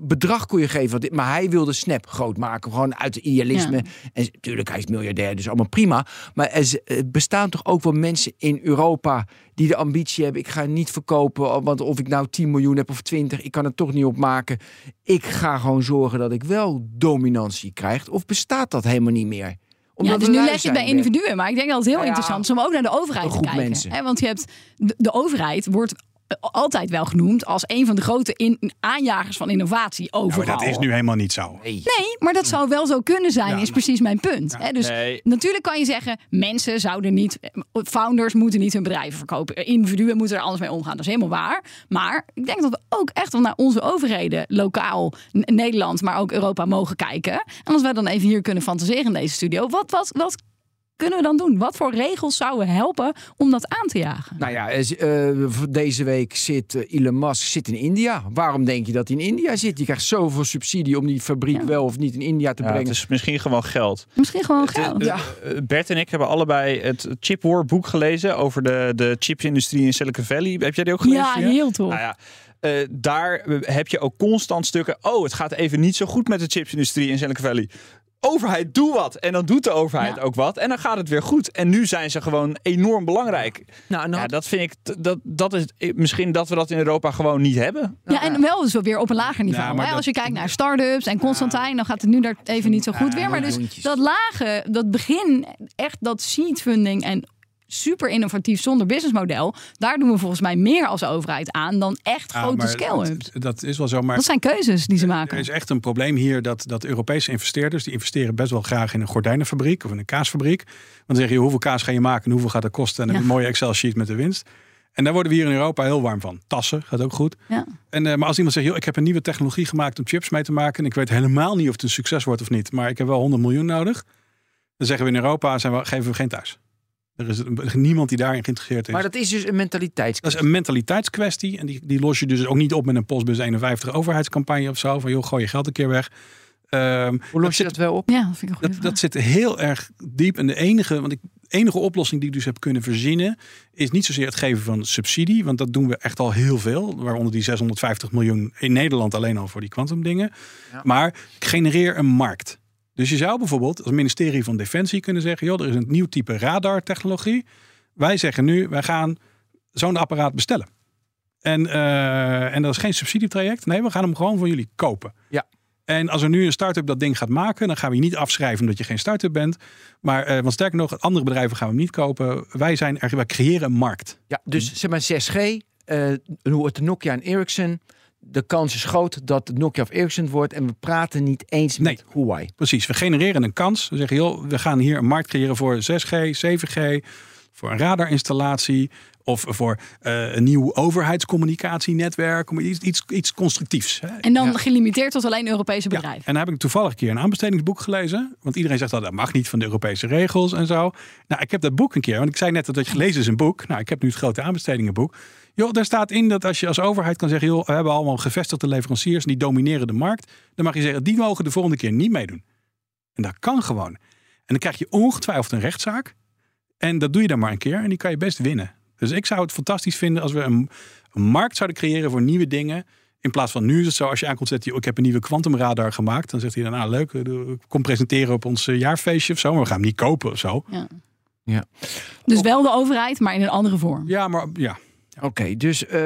bedrag kon je geven, maar hij wilde Snap groot maken, gewoon uit idealisme. Ja. En natuurlijk, hij is miljardair, dus allemaal prima. Maar er, er bestaan toch ook wel mensen in Europa die de ambitie hebben: ik ga niet verkopen, want of ik nou 10 miljoen heb of 20, ik kan het toch niet opmaken. Ik ga gewoon zorgen dat ik wel dominantie krijg. Of bestaat dat helemaal niet meer? Omdat ja, dus nu leg je het bij individuen. Maar ik denk dat het heel Nou ja, interessant is om ook naar de overheid te kijken. mensen. Hè, want je hebt de, de overheid wordt eh, altijd wel genoemd als een van de grote in, aanjagers van innovatie Ja, maar overal. dat is nu helemaal niet zo. Nee. Nee, maar dat zou wel zo kunnen zijn, Ja. is precies mijn punt. Hè, dus Nee. natuurlijk kan je zeggen, mensen zouden niet, founders moeten niet hun bedrijven verkopen. Individuen moeten er anders mee omgaan. Dat is helemaal waar. Maar ik denk dat we ook echt wel naar onze overheden, lokaal, Nederland, maar ook Europa mogen kijken. En als wij dan even hier kunnen fantaseren in deze studio, wat, wat, wat kunnen we dan doen? Wat voor regels zouden helpen om dat aan te jagen? Nou ja, eh, voor deze week zit eh, Elon Musk zit in India. Waarom denk je dat hij in India zit? Je krijgt zoveel subsidie om die fabriek Ja. wel of niet in India te Ja, het brengen. is misschien gewoon geld. Misschien gewoon geld. Ja. Eh, Bert en ik hebben allebei het Chip War boek gelezen over de, de chipsindustrie in Silicon Valley. Heb jij die ook gelezen? Ja, heel tof. Nou ja, eh, daar eh, heb je ook constant stukken. Oh, het gaat even niet zo goed met de chipsindustrie in Silicon Valley. Overheid, doe wat. En dan doet de overheid Ja. ook wat. En dan gaat het weer goed. En nu zijn ze gewoon enorm belangrijk. Nou, Ja, dat vind ik. Dat, dat is eh, misschien dat we dat in Europa gewoon niet hebben. Ja, en wel dus weer op een lager niveau. Ja, maar? Als dat- je kijkt naar start-ups en Constantijn, dan gaat het nu daar even niet zo goed weer. Maar dus dat lage, dat begin, echt dat seed funding en super innovatief zonder businessmodel. Daar doen we volgens mij meer als overheid aan dan echt Ja, grote scale-ups. dat- Dat is wel zo, maar Dat zijn keuzes die ze Er maken. is echt een probleem hier dat, dat Europese investeerders... die investeren best wel graag in een gordijnenfabriek of in een kaasfabriek. Want dan zeg je, hoeveel kaas ga je maken en hoeveel gaat dat kosten? En dan heb je Ja. een mooie Excel-sheet met de winst. En daar worden we hier in Europa heel warm van. Tassen gaat ook goed. Ja. En, eh, maar als iemand zegt, joh, ik heb een nieuwe technologie gemaakt om chips mee te maken... en ik weet helemaal niet of het een succes wordt of niet... maar ik heb wel 100 miljoen nodig... dan zeggen we in Europa, zijn we, geven we geen thuis. Er is niemand die daarin geïnteresseerd is. Maar dat is dus een mentaliteitskwestie. Dat is een mentaliteitskwestie. En die, die los je dus ook niet op met een postbus 51 overheidscampagne of zo. Van joh, gooi je geld een keer weg. Ehm, Hoe los je zit, dat wel op? Ja, dat vind ik dat, dat zit heel erg diep. En de enige, want ik, enige oplossing die ik dus heb kunnen verzinnen... is niet zozeer het geven van subsidie. Want dat doen we echt al heel veel. Waaronder die 650 miljoen in Nederland alleen al voor die kwantumdingen. Ja. Maar ik genereer een markt. Dus je zou bijvoorbeeld als ministerie van Defensie kunnen zeggen... joh, er is een nieuw type radartechnologie. Wij zeggen nu, wij gaan zo'n apparaat bestellen. En, eh, en dat is geen subsidietraject. Nee, we gaan hem gewoon van jullie kopen. Ja. En als er nu een start-up dat ding gaat maken, dan gaan we je niet afschrijven omdat je geen start-up bent. Maar, eh, want sterker nog, andere bedrijven gaan we hem niet kopen. Wij, zijn er, wij creëren een markt. Ja, dus zeg maar 6G, eh hoe het Nokia en Ericsson. De kans is groot dat het Nokia of Ericsson wordt. En we praten niet eens met Huawei. Precies, we genereren een kans. We zeggen, joh, we gaan hier een markt creëren voor 6G, 7G, voor een radarinstallatie of voor eh, een nieuw overheidscommunicatienetwerk. Om Iets, iets, iets constructiefs. Hè? En dan Ja. gelimiteerd tot alleen Europese Ja, bedrijven. en dan heb ik toevallig een keer een aanbestedingsboek gelezen. Want iedereen zegt dat dat mag niet van de Europese regels en zo. Nou, ik heb dat boek een keer, want ik zei net dat je gelezen is een boek. Nou, ik heb nu het grote aanbestedingenboek. Joh, daar staat in dat als je als overheid kan zeggen, joh, we hebben allemaal gevestigde leveranciers en die domineren de markt. Dan mag je zeggen, die mogen de volgende keer niet meedoen. En dat kan gewoon. En dan krijg je ongetwijfeld een rechtszaak. En dat doe je dan maar een keer en die kan je best winnen. Dus ik zou het fantastisch vinden als we een, een markt zouden creëren voor nieuwe dingen. In plaats van nu is het zo, als je aankomt zetten, ik heb een nieuwe kwantumradar gemaakt. Dan zegt hij dan, nou leuk, eh, kom presenteren op ons eh, jaarfeestje of zo. Maar we gaan hem niet kopen of zo. Ja. Ja. Dus wel de overheid, maar in een andere vorm. Ja, maar ja. Oké, dus eh,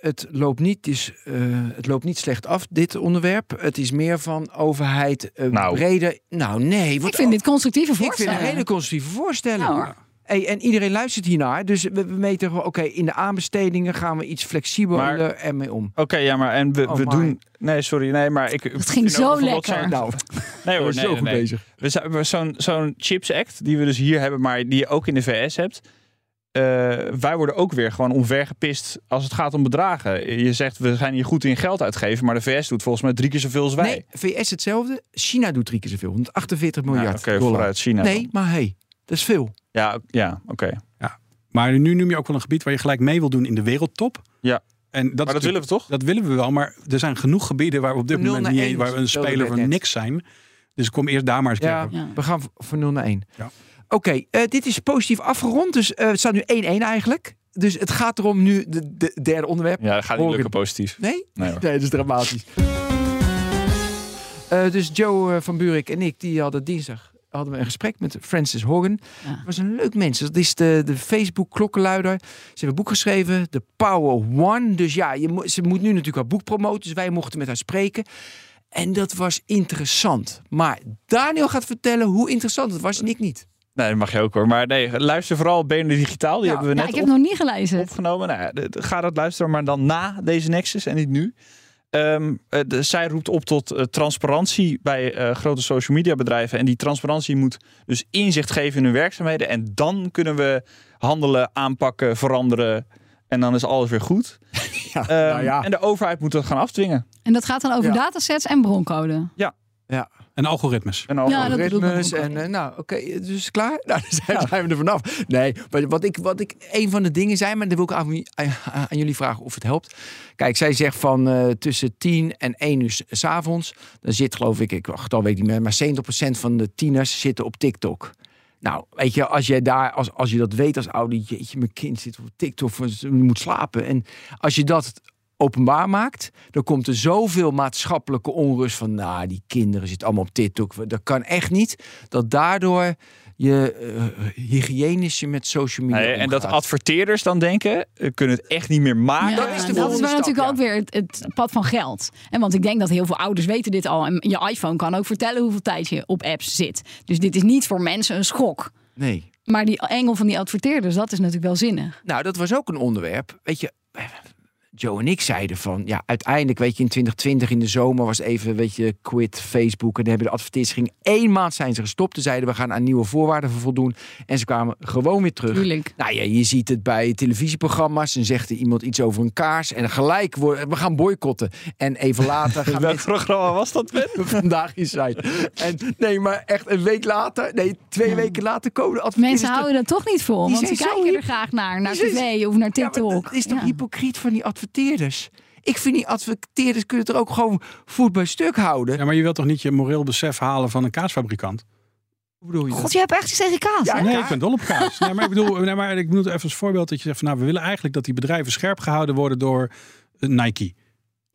het, loopt niet, is, eh, het loopt niet slecht af, dit onderwerp. Het is meer van overheid eh, Nou. breder. Nou, nee. Want Ik vind dit constructieve ik vind voorstellen. een hele constructieve voorstellen. Hoor. Hey, en iedereen luistert hiernaar. Dus we, we meten gewoon, oké, in de aanbestedingen gaan we iets flexibeler Maar- ermee om. Oké, ja, maar en we, Oh we doen... Nee, sorry, nee, maar ik... Het ging zo lekker. Nou, Nee hoor, zo nee, nee, goed nee. bezig. We zijn we- zo'n zo'n Chips Act, die we dus hier hebben, maar die je ook in de VS hebt. Eh, wij worden ook weer gewoon omvergepist als het gaat om bedragen. Je zegt, we zijn hier goed in geld uitgeven, maar de VS doet volgens mij drie keer zoveel als wij. Nee, VS hetzelfde. China doet drie keer zoveel. 148 Nou, miljard Oké, dollar. vooruit China. Nee, dan. maar hey, dat is veel. Ja, ja oké. Maar nu noem je ook wel een gebied waar je gelijk mee wil doen in de wereldtop. Ja. En dat, Maar dat willen we toch? Dat willen we wel, maar er zijn genoeg gebieden waar we op dit Van moment niet één waar we een speler voor niks zijn. Dus kom eerst daar maar eens Ja, kijken. Ja. we gaan van 0 naar 1. Ja. Oké, eh, dit is positief afgerond. Dus eh, het staat nu 1-1 eigenlijk. Dus het gaat erom nu de, de derde onderwerp. Ja, dat gaat niet lukken positief. Nee? Nee. Nee, dat is dramatisch. Eh, dus Joe van Buurik en ik, die hadden dinsdag hadden we een gesprek met Francis Hogan. Ja. Dat was een leuk mens. Dat is de, de Facebook klokkenluider. Ze hebben een boek geschreven, The Power One. Dus ja, je, mo- ze moet nu natuurlijk haar boek promoten. Dus wij mochten met haar spreken. En dat was interessant. Maar Daniel gaat vertellen hoe interessant het was en ik niet. Nee, dat mag je ook hoor. Maar nee, luister vooral BNR Digitaal. Die Ja, hebben we Ja, net ik heb op- nog niet gelezen. opgenomen. Nou, ja, ga dat luisteren, maar dan na deze Nexus en niet nu. Ehm, eh, de- zij roept op tot eh, transparantie bij eh, grote social media bedrijven. En die transparantie moet dus inzicht geven in hun werkzaamheden. En dan kunnen we handelen, aanpakken, veranderen. En dan is alles weer goed. [laughs] Ja, Ehm, nou ja. En de overheid moet dat gaan afdwingen. En dat gaat dan over Ja. datasets en broncode. En algoritmes. En al- Ja, en eh, nou, oké, dus klaar? [laughs] Nou, dan zijn, zijn we er vanaf. Nee, maar wat ik, wat ik, een van de dingen zijn, maar dan wil ik aan, aan, aan jullie vragen of het helpt. Kijk, zij zegt van eh, tussen 10 en 1 uur s- s avonds, dan zit geloof ik, ik wacht al weet ik niet meer, maar 70% van de tieners zitten op TikTok. Nou, weet je, als je daar, als, als je dat weet als ouder, jeetje, mijn kind zit op TikTok, ze moet slapen. En als je dat openbaar maakt, dan komt er zoveel maatschappelijke onrust van, nou, die kinderen zitten allemaal op TikTok. Dat kan echt niet. Dat daardoor je eh hygiënisch je met social media en dat adverteerders dan denken, eh, kunnen het echt niet meer maken. Ja, dat is de dat is stap, natuurlijk ja. ook weer het, het pad van geld. En want ik denk dat heel veel ouders weten dit al. En je iPhone kan ook vertellen hoeveel tijd je op apps zit. Dus dit is niet voor mensen een schok. Nee. Maar die engel van die adverteerders, dat is natuurlijk wel zinnig. Nou, dat was ook een onderwerp. Weet je, Joe en ik zeiden van, ja, uiteindelijk, weet je, in 2020 in de zomer was even, weet je, quit Facebook. En dan hebben de adverteerders ging één maand zijn ze gestopt. Ze zeiden, we gaan aan nieuwe voorwaarden voldoen. En ze kwamen gewoon weer terug. Tuurlijk. Nou ja, je ziet het bij televisieprogramma's. Dan zegt er iemand iets over een kaars. En gelijk, worden- we gaan boycotten. En even later [laughs] gaan Welk mensen programma was dat, Ben? [laughs] vandaag in zijn. En nee, maar echt een week later, nee, twee weken later komen de adverteerders Mensen houden dat toch niet vol, want ze kijken er graag naar, naar tv of naar Ja, maar TikTok. dat is toch Ja. hypocriet van die adverteerders? Ik vind die adverteerders kunnen er ook gewoon voet bij stuk houden. Ja, maar je wilt toch niet je moreel besef halen van een kaasfabrikant? Hoe bedoel je dat? God, je hebt echt iets tegen kaas, Ja, hè? Nee, ik ben dol op kaas. Nee, maar ik bedoel, nee, maar ik bedoel even als voorbeeld dat je zegt van nou, we willen eigenlijk dat die bedrijven scherp gehouden worden door eh, Nike.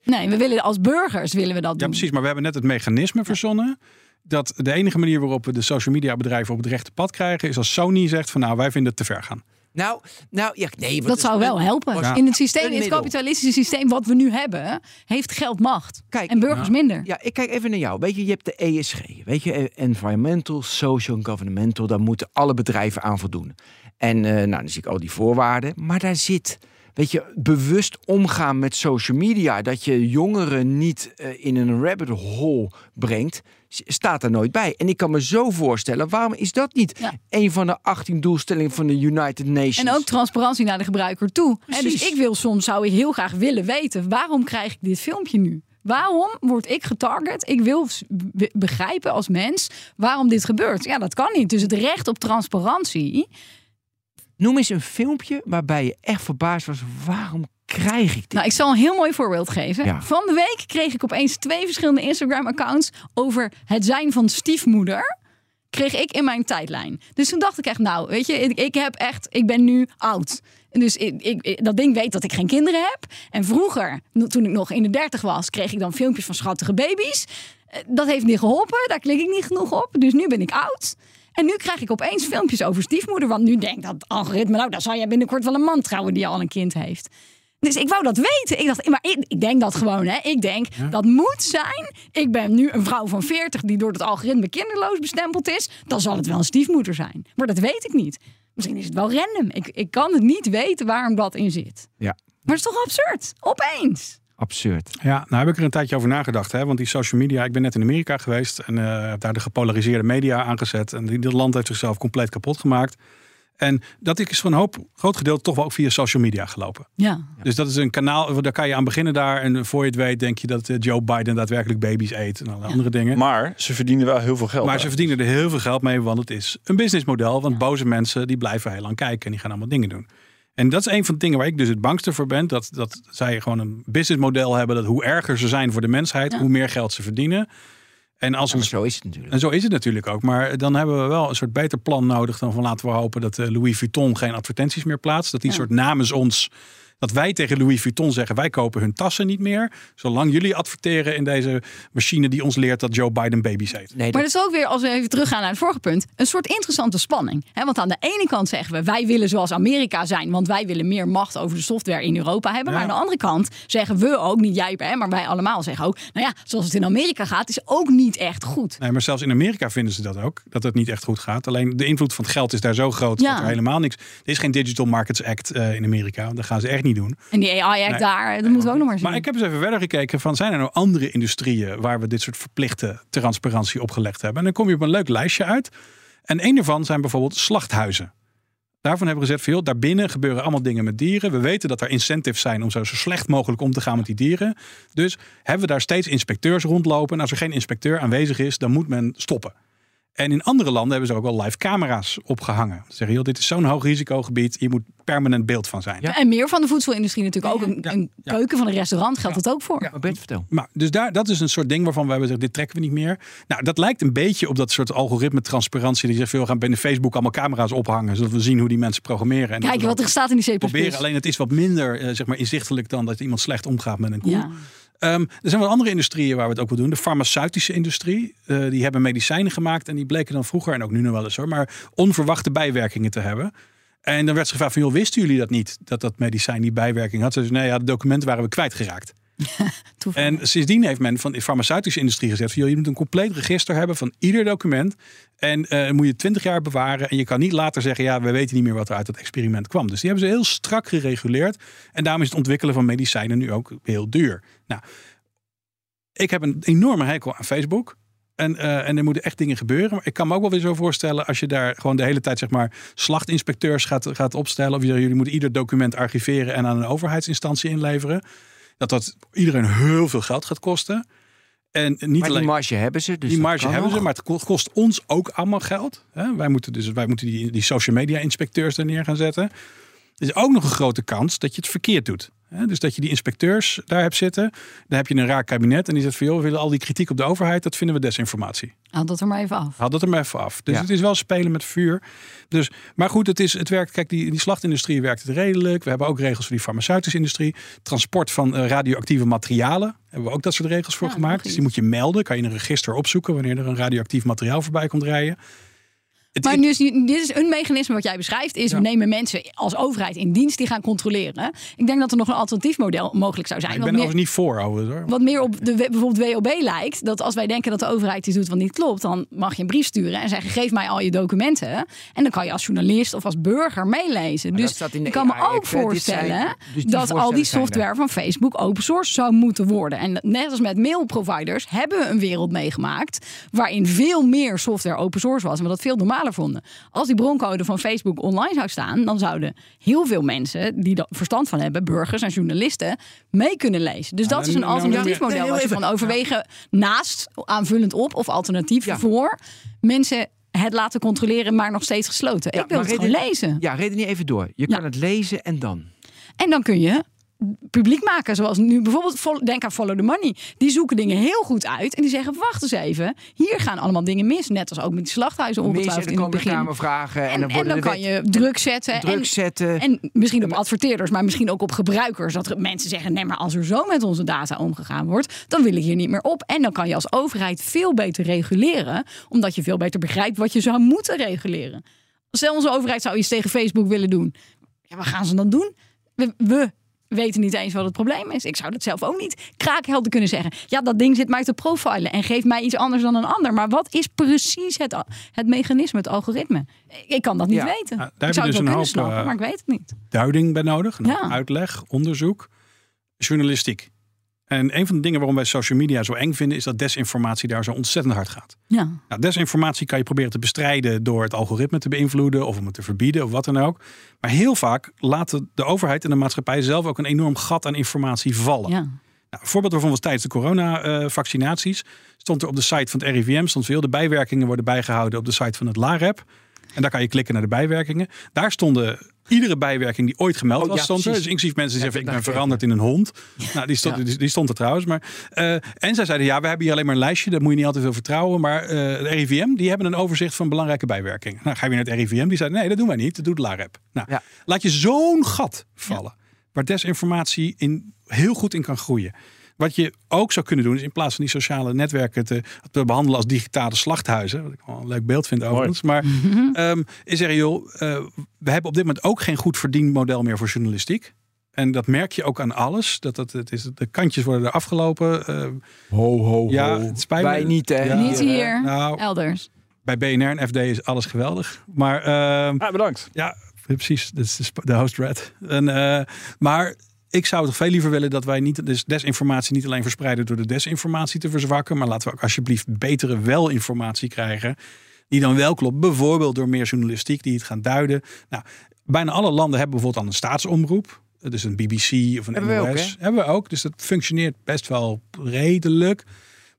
Nee, we willen als burgers willen we dat Ja, doen. precies. Maar we hebben net het mechanisme verzonnen. Dat de enige manier waarop we de social media bedrijven op het rechte pad krijgen, is als Sony zegt van nou, wij vinden het te ver gaan. Nou, nou ja, nee. Dat zou wel een- helpen. was- In het systeem, in het kapitalistische systeem wat we nu hebben, heeft geld macht. Kijk, en burgers minder. Ja, ik kijk even naar jou. Weet je, je hebt de ESG. Weet je, eh, Environmental, Social en Governmental. Daar moeten alle bedrijven aan voldoen. En eh, nou, dan zie ik al die voorwaarden. Maar daar zit, weet je, bewust omgaan met social media. Dat je jongeren niet eh, in een rabbit hole brengt. Staat er nooit bij. En ik kan me zo voorstellen, waarom is dat niet Ja. een van de 18 doelstellingen van de United Nations? En ook transparantie naar de gebruiker toe. Hè, dus ik wil soms, zou ik heel graag willen weten, waarom krijg ik dit filmpje nu? Waarom word ik getarget? Ik wil begrijpen als mens waarom dit gebeurt. Ja, dat kan niet. Dus het recht op transparantie. Noem eens een filmpje waarbij je echt verbaasd was. Waarom krijg ik dit? Nou, ik zal een heel mooi voorbeeld geven. Ja. Van de week kreeg ik opeens twee verschillende Instagram-accounts over het zijn van stiefmoeder. Kreeg ik in mijn tijdlijn. Dus toen dacht ik echt, nou, weet je, ik, ik heb echt, ik ben nu oud. En Dus ik, dat ding weet dat ik geen kinderen heb. En vroeger, toen ik nog in de dertig was, kreeg ik dan filmpjes van schattige baby's. Eh, Dat heeft niet geholpen, daar klik ik niet genoeg op. Dus nu ben ik oud. En nu krijg ik opeens filmpjes over stiefmoeder. Want nu denkt dat algoritme, nou, dan zou jij binnenkort wel een man trouwen die al een kind heeft. Dus ik wou dat weten. Ik dacht, maar ik, ik denk dat gewoon, hè. Ik denk, dat moet zijn. Ik ben nu een vrouw van 40 die door het algoritme kinderloos bestempeld is. Dan zal het wel een stiefmoeder zijn. Maar dat weet ik niet. Misschien is het wel random. Ik, ik kan het niet weten waarom dat in zit. Ja, Maar het is toch absurd? Opeens. absurd. Ja, nou heb ik er een tijdje over nagedacht. Hè? Want die social media, ik ben net in Amerika geweest en eh, heb daar de gepolariseerde media aangezet. En die- dat land heeft zichzelf compleet kapot gemaakt. En dat is voor een hoop, groot gedeelte toch wel ook via social media gelopen. Ja. Dus dat is een kanaal, daar kan je aan beginnen daar. En voor je het weet denk je dat eh, Joe Biden daadwerkelijk baby's eet en alle andere dingen. Maar ze verdienen wel heel veel geld. Maar ze verdienen er heel veel geld mee, want het is een businessmodel. Want boze mensen die blijven heel lang kijken en die gaan allemaal dingen doen. En dat is een van de dingen waar ik dus het bangste voor ben. Dat, dat zij gewoon een businessmodel hebben. Dat hoe erger ze zijn voor de mensheid, Ja. hoe meer geld ze verdienen. En, als ons, zo is het natuurlijk. en zo is het natuurlijk ook. Maar dan hebben we wel een soort beter plan nodig dan van laten we hopen dat eh, Louis Vuitton geen advertenties meer plaatst. Dat die Ja. soort namens ons. Dat wij tegen Louis Vuitton zeggen: wij kopen hun tassen niet meer. Zolang jullie adverteren in deze machine die ons leert dat Joe Biden baby's eet. Nee, Maar dat, is ook weer, als we even teruggaan naar het vorige punt, een soort interessante spanning. Hè, want aan de ene kant zeggen we, wij willen zoals Amerika zijn, want wij willen meer macht over de software in Europa hebben. Ja. Maar aan de andere kant zeggen we ook, niet jij, hè, maar wij allemaal zeggen ook, nou ja, zoals het in Amerika gaat, is ook niet echt goed. Nee, maar zelfs in Amerika vinden ze dat ook. Dat het niet echt goed gaat. Alleen de invloed van het geld is daar zo groot Ja. dat er helemaal niks. Er is geen Digital Markets Act eh, in Amerika. Dat gaan ze echt niet doen. En die AI-act Nee. daar, dat moeten we ook nog maar zien. Maar ik heb eens even verder gekeken van zijn er nou andere industrieën waar we dit soort verplichte transparantie opgelegd hebben. En dan kom je op een leuk lijstje uit. En een daarvan zijn bijvoorbeeld slachthuizen. Daarvan hebben we gezegd joh, daarbinnen gebeuren allemaal dingen met dieren. We weten dat er incentives zijn om zo, zo slecht mogelijk om te gaan met die dieren. Dus hebben we daar steeds inspecteurs rondlopen. En als er geen inspecteur aanwezig is, dan moet men stoppen. En in andere landen hebben ze ook wel live camera's opgehangen. Ze zeggen, joh, dit is zo'n hoog risicogebied. Hier moet permanent beeld van zijn. Ja. En meer van de voedselindustrie natuurlijk ook. Een, Ja. een Ja. keuken van een restaurant geldt dat ook voor. maar Bert, vertel. Maar dus daar, dat is een soort ding waarvan we hebben gezegd, dit trekken we niet meer. Nou, dat lijkt een beetje op dat soort algoritme transparantie. Die zegt, veel we gaan binnen Facebook allemaal camera's ophangen. Zodat we zien hoe die mensen programmeren. En Kijk wat er staat in die C++. proberen. Alleen het is wat minder eh, zeg maar, inzichtelijk dan dat iemand slecht omgaat met een koe. Ehm, er zijn wel andere industrieën waar we het ook wel doen. De farmaceutische industrie. eh, die hebben medicijnen gemaakt. En die bleken dan vroeger, en ook nu nog wel eens hoor, maar onverwachte bijwerkingen te hebben. En dan werd ze gevraagd van, joh, wisten jullie dat niet? Dat dat medicijn die bijwerking had. Ze zeiden, nee, ja, de documenten waren we kwijtgeraakt. [laughs] En sindsdien heeft men van de farmaceutische industrie gezegd: van, je moet een compleet register hebben van ieder document. En eh moet je 20 jaar bewaren. En je kan niet later zeggen: ja, we weten niet meer wat er uit dat experiment kwam. Dus die hebben ze heel strak gereguleerd. En daarom is het ontwikkelen van medicijnen nu ook heel duur. Nou, ik heb een enorme hekel aan Facebook. En, eh, en er moeten echt dingen gebeuren. Maar ik kan me ook wel weer zo voorstellen als je daar gewoon de hele tijd zeg maar slachtinspecteurs gaat, gaat opstellen. Of jullie moeten ieder document archiveren en aan een overheidsinstantie inleveren. Dat dat iedereen heel veel geld gaat kosten. En niet Maar die alleen marge hebben ze. Dus die marge hebben ze, maar het ko- kost ons ook allemaal geld. Hè? Wij moeten dus wij moeten die, die social media inspecteurs er neer gaan zetten. Er is ook nog een grote kans dat je het verkeerd doet. Hè? Dus dat je die inspecteurs daar hebt zitten. Dan heb je een raar kabinet en die zegt van joh, we willen al die kritiek op de overheid, dat vinden we desinformatie. Haal dat er maar even af. Haal dat er maar even af. Dus Ja. het is wel spelen met vuur. Dus, maar goed, het, is, het werkt. Kijk, die, die slachtindustrie werkt het redelijk. We hebben ook regels voor die farmaceutische industrie. Transport van eh, radioactieve materialen. Hebben we ook dat soort regels voor Ja, gemaakt. Dus die moet je melden. Kan je in een register opzoeken wanneer er een radioactief materiaal voorbij komt rijden. Het, Maar nu is, nu- dit is een mechanisme wat jij beschrijft. Is Ja. we nemen mensen als overheid in dienst die gaan controleren. Ik denk dat er nog een alternatief model mogelijk zou zijn. ik ben meer- er niet voor over. Hoor. wat meer op de, bijvoorbeeld WOB lijkt. Dat als wij denken dat de overheid iets doet wat niet klopt, dan mag je een brief sturen en zeggen: geef mij al je documenten. En dan kan je als journalist of als burger meelezen. Maar dus ik kan me ook voorstellen zijn- dus dat al die software van Facebook open source zou moeten worden. En net als met mailproviders hebben we een wereld meegemaakt waarin veel meer software open source was en we dat veel vonden. Als die broncode van Facebook online zou staan, dan zouden heel veel mensen die er verstand van hebben, burgers en journalisten, mee kunnen lezen. Dus Ja, dat is een nou, nou, alternatief nou, model nee, wat je heel van overwegen naast aanvullend op of alternatief Ja. voor mensen het laten controleren, maar nog steeds gesloten. Ja, ik wil het gewoon lezen. Ja, reden niet even door. Je kan het lezen en dan. En dan kun je publiek maken. Zoals nu bijvoorbeeld, denk aan Follow the Money. Die zoeken dingen heel goed uit. En die zeggen, wacht eens even. Hier gaan allemaal dingen mis. Net als ook met die slachthuizen ongetwijfeld in dan het begin. kamervragen. En, En, dan, en dan kan je druk zetten. druk en, zetten. en misschien op adverteerders, maar misschien ook op gebruikers. Dat mensen zeggen, nee, maar als er zo met onze data omgegaan wordt, dan wil ik hier niet meer op. En dan kan je als overheid veel beter reguleren, omdat je veel beter begrijpt wat je zou moeten reguleren. Stel, onze overheid zou iets tegen Facebook willen doen. Ja, wat gaan ze dan doen? We, we weten niet eens wat het probleem is. Ik zou dat zelf ook niet kraakhelder kunnen zeggen. Ja, dat ding zit mij te profilen en geeft mij iets anders dan een ander. Maar wat is precies het, het mechanisme, het algoritme? Ik kan dat niet Ja. weten. Nou, daar ik zou je het dus wel een kunnen hoop, snappen, eh, maar ik weet het niet. Duiding bij nodig. Ja. Uitleg, onderzoek. Journalistiek. En een van de dingen waarom wij social media zo eng vinden, is dat desinformatie daar zo ontzettend hard gaat. Ja. Nou, desinformatie kan je proberen te bestrijden door het algoritme te beïnvloeden of om het te verbieden of wat dan ook. Maar heel vaak laten de overheid en de maatschappij zelf ook een enorm gat aan informatie vallen. ja. Nou, een voorbeeld daarvan was tijdens de corona-vaccinaties. stond er op de site van het RIVM, stond veel de bijwerkingen worden bijgehouden op de site van het LAREP. En daar kan je klikken naar de bijwerkingen. Daar stonden iedere bijwerking die ooit gemeld Oh, was, ja, stond er. Dus inclusief mensen die Ja, zeggen, ik ben veranderd in een hond. [laughs] Nou, die stond, die, die stond er trouwens. Maar, eh, en zij zeiden, ja, we hebben hier alleen maar een lijstje. Daar moet je niet altijd veel vertrouwen. Maar eh het RIVM, die hebben een overzicht van belangrijke bijwerkingen. Nou, ga je weer naar het RIVM. Die zeiden, nee, dat doen wij niet. Dat doet LAREP. Nou, laat je zo'n gat vallen. Waar desinformatie in, heel goed in kan groeien. Wat je ook zou kunnen doen, is in plaats van die sociale netwerken te, te behandelen als digitale slachthuizen. Wat ik wel een leuk beeld vind overigens. Maar [laughs] ehm, is zeggen, joh, eh, we hebben op dit moment ook geen goed verdienmodel meer voor journalistiek. En dat merk je ook aan alles. Dat, dat, het is, de kantjes worden er afgelopen. Eh, Ho, ho, Ja, ho. het spijt. Wij niet, hè? Ja. Niet hier, nou, elders. bij BNR en FD is alles geweldig. Maar ehm, Ja, bedankt. ja, precies. Dat is de host red. En, eh, maar ik zou toch veel liever willen dat wij niet dus desinformatie niet alleen verspreiden door de desinformatie te verzwakken, maar laten we ook alsjeblieft betere welinformatie krijgen. Die dan wel klopt. Bijvoorbeeld door meer journalistiek die het gaan duiden. Nou, bijna alle landen hebben bijvoorbeeld al een staatsomroep. Dus een BBC of een Hebben we ook, NOS. hebben we ook. Dus dat functioneert best wel redelijk.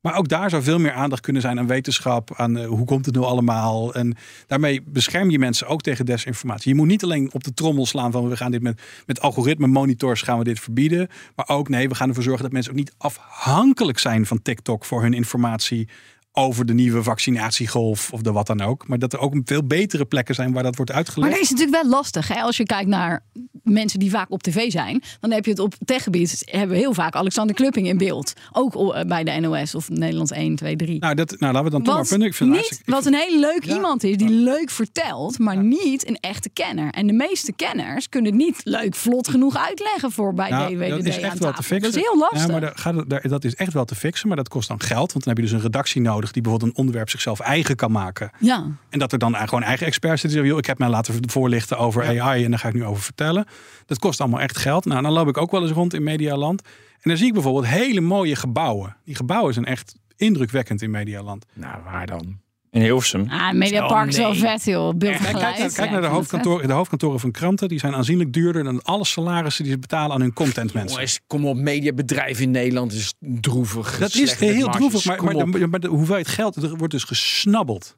Maar ook daar zou veel meer aandacht kunnen zijn aan wetenschap. Aan eh, hoe komt het nou allemaal. En daarmee bescherm je mensen ook tegen desinformatie. Je moet niet alleen op de trommel slaan van we gaan dit met, met algoritme monitors gaan we dit verbieden. Maar ook nee, we gaan ervoor zorgen dat mensen ook niet afhankelijk zijn van TikTok voor hun informatie over de nieuwe vaccinatiegolf of de wat dan ook. Maar dat er ook veel betere plekken zijn waar dat wordt Maar uitgelegd. dat is natuurlijk wel lastig. Hè? Als je kijkt naar mensen die vaak op tv zijn, dan heb je het op techgebied. Hebben we heel vaak Alexander Klupping in beeld. Ook eh, bij de NOS of Nederland 1, 2, 3. Nou, dat, nou, laten we dan toch maar vinden. Ik vind niet, ik wat een hele leuk Ja. iemand is, die leuk vertelt, maar niet een echte kenner. En de meeste kenners kunnen het niet leuk, vlot genoeg uitleggen voor bij Nou, DWDD dat is echt wel te fixen. Dat is heel lastig. Ja, maar daar- dat is echt wel te fixen, maar dat kost dan geld. Want dan heb je dus een redactie nodig die bijvoorbeeld een onderwerp zichzelf eigen kan maken. ja. En dat er dan gewoon eigen experts zitten. die zeggen, joh, Ik heb mij laten voorlichten over AI en daar ga ik nu over vertellen. Dat kost allemaal echt geld. Nou, dan loop ik ook wel eens rond in Medialand. En dan zie ik bijvoorbeeld hele mooie gebouwen. Die gebouwen zijn echt indrukwekkend in Medialand. Nou, waar dan? In Hilversum. Ah, Mediapark is wel nee. vet, joh. Beeld Kijk, kijk, naar- kijk naar de, hoofdkantoren. de hoofdkantoren van kranten. Die zijn aanzienlijk duurder dan alle salarissen die ze betalen aan hun contentmensen. Jongens, kom op, mediabedrijven in Nederland is droevig. Dat is heel droevig, maar, maar, de, maar de hoeveelheid geld, er wordt dus gesnabbeld.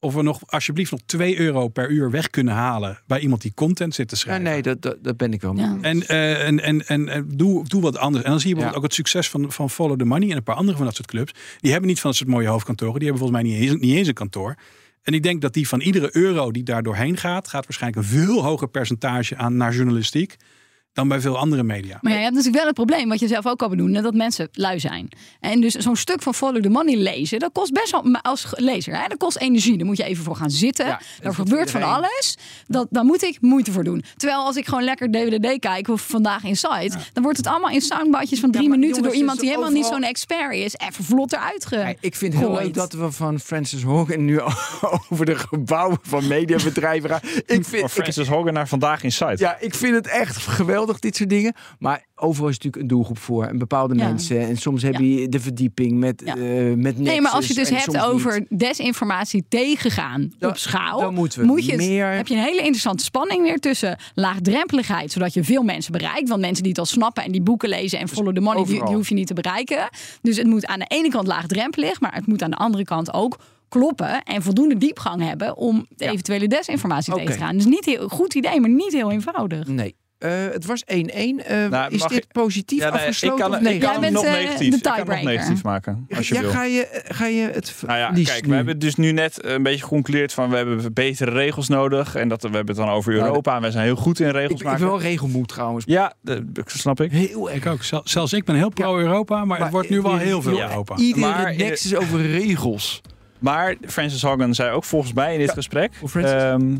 Of we nog alsjeblieft nog 2 euro per uur weg kunnen halen bij iemand die content zit te schrijven. nee, dat, dat, dat ben ik wel mee. Ja. En, eh, en, en, en, en doe, doe wat anders. En dan zie je bijvoorbeeld Ja. ook het succes van, van Follow the Money en een paar andere van dat soort clubs. Die hebben niet van dat soort mooie hoofdkantoren. Die hebben volgens mij niet eens, niet eens een kantoor. En ik denk dat die van iedere euro die daar doorheen gaat, gaat waarschijnlijk een veel hoger percentage aan naar journalistiek dan bij veel andere media. Maar ja, je hebt natuurlijk wel het probleem, wat je zelf ook al benoemde, dat mensen lui zijn. En dus zo'n stuk van Follow the Money lezen, dat kost best wel, maar als lezer, hè, dat kost energie. Daar moet je even voor gaan zitten. Ja, Daar gebeurt van alles. Dat, daar moet ik moeite voor doen. Terwijl als ik gewoon lekker DWDD kijk, of vandaag in site, dan wordt het allemaal in soundbadjes van drie maar minuten jongens, door iemand die helemaal niet zo'n expert is. Even vlot eruit ge. Ja, ik vind het heel leuk dat we van Francis Hogan nu [laughs] over de gebouwen van mediabedrijven gaan. Ik Van vind, ik, Francis Hogan naar Vandaag in Site. ja, ik vind het echt geweldig, dit soort dingen. Maar overal is natuurlijk een doelgroep voor. En bepaalde Ja. mensen. En soms heb Ja. je de verdieping met, Ja. eh met Nee, maar als je het dus hebt over niet. desinformatie tegengaan op schaal, dan moeten we moet je het- meer- heb je een hele interessante spanning weer tussen laagdrempeligheid, zodat je veel mensen bereikt. Want mensen die het al snappen en die boeken lezen en follow the money, die, hoef je niet te bereiken. Dus het moet aan de ene kant laagdrempelig, maar het moet aan de andere kant ook kloppen en voldoende diepgang hebben om de eventuele desinformatie tegen te gaan. Dus niet heel goed idee, maar niet heel eenvoudig. Nee. Eh, het was 1-1. Eh, Nou, is dit ik- positief Ja, nee, ik afgesloten kan, of ik nee? kan Jij bent, nog eh, negatief, de ik kan nog negatief maken. Als je ja, wil. ga je, ga je het Nou ja, kijk, nu? we hebben dus nu net een beetje geconcludeerd van we hebben betere regels nodig. En dat we hebben het dan over Nou, Europa. En wij zijn heel goed in regels ik, ik maken. ben wel regelmoed trouwens. Ja, dat snap ik. Heel erg. Ik ook. Zel- Zelfs ik ben heel pro-Europa, maar, Maar het wordt nu wel heel veel ja, Europa. Iedere Maar in- nexus over regels. Maar Francis Hogan zei ook volgens mij in dit Ja, gesprek ehm,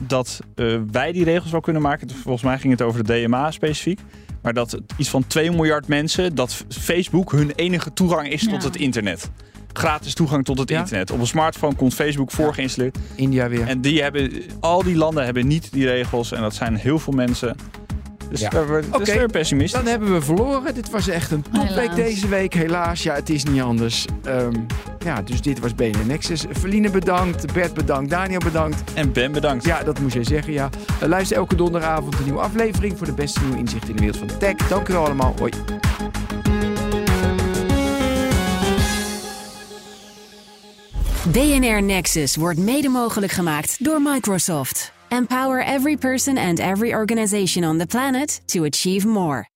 dat eh, wij die regels wel kunnen maken. Volgens mij ging het over de DMA specifiek. Maar dat iets van 2 miljard mensen, dat Facebook hun enige toegang is tot het internet. Gratis toegang tot het Ja. internet. Op een smartphone komt Facebook voor geïnstalleerd. India weer. En die hebben, al die landen hebben niet die regels. En dat zijn heel veel mensen. Dus Ja. daar is weer pessimistisch. Dan hebben we verloren. Dit was echt een topweek deze week. Helaas, ja, het is niet anders. Ehm, ja, dus dit was BNN Nexus. Feline bedankt, Bert bedankt, Daniel bedankt. En Ben bedankt. Ja, dat moest jij zeggen, ja. Eh, luister elke donderdagavond een nieuwe aflevering... voor de beste nieuwe inzichten in de wereld van de tech. Dank u wel allemaal. Hoi. BNR Nexus wordt mede mogelijk gemaakt door Microsoft. Empower every person and every organization on the planet to achieve more.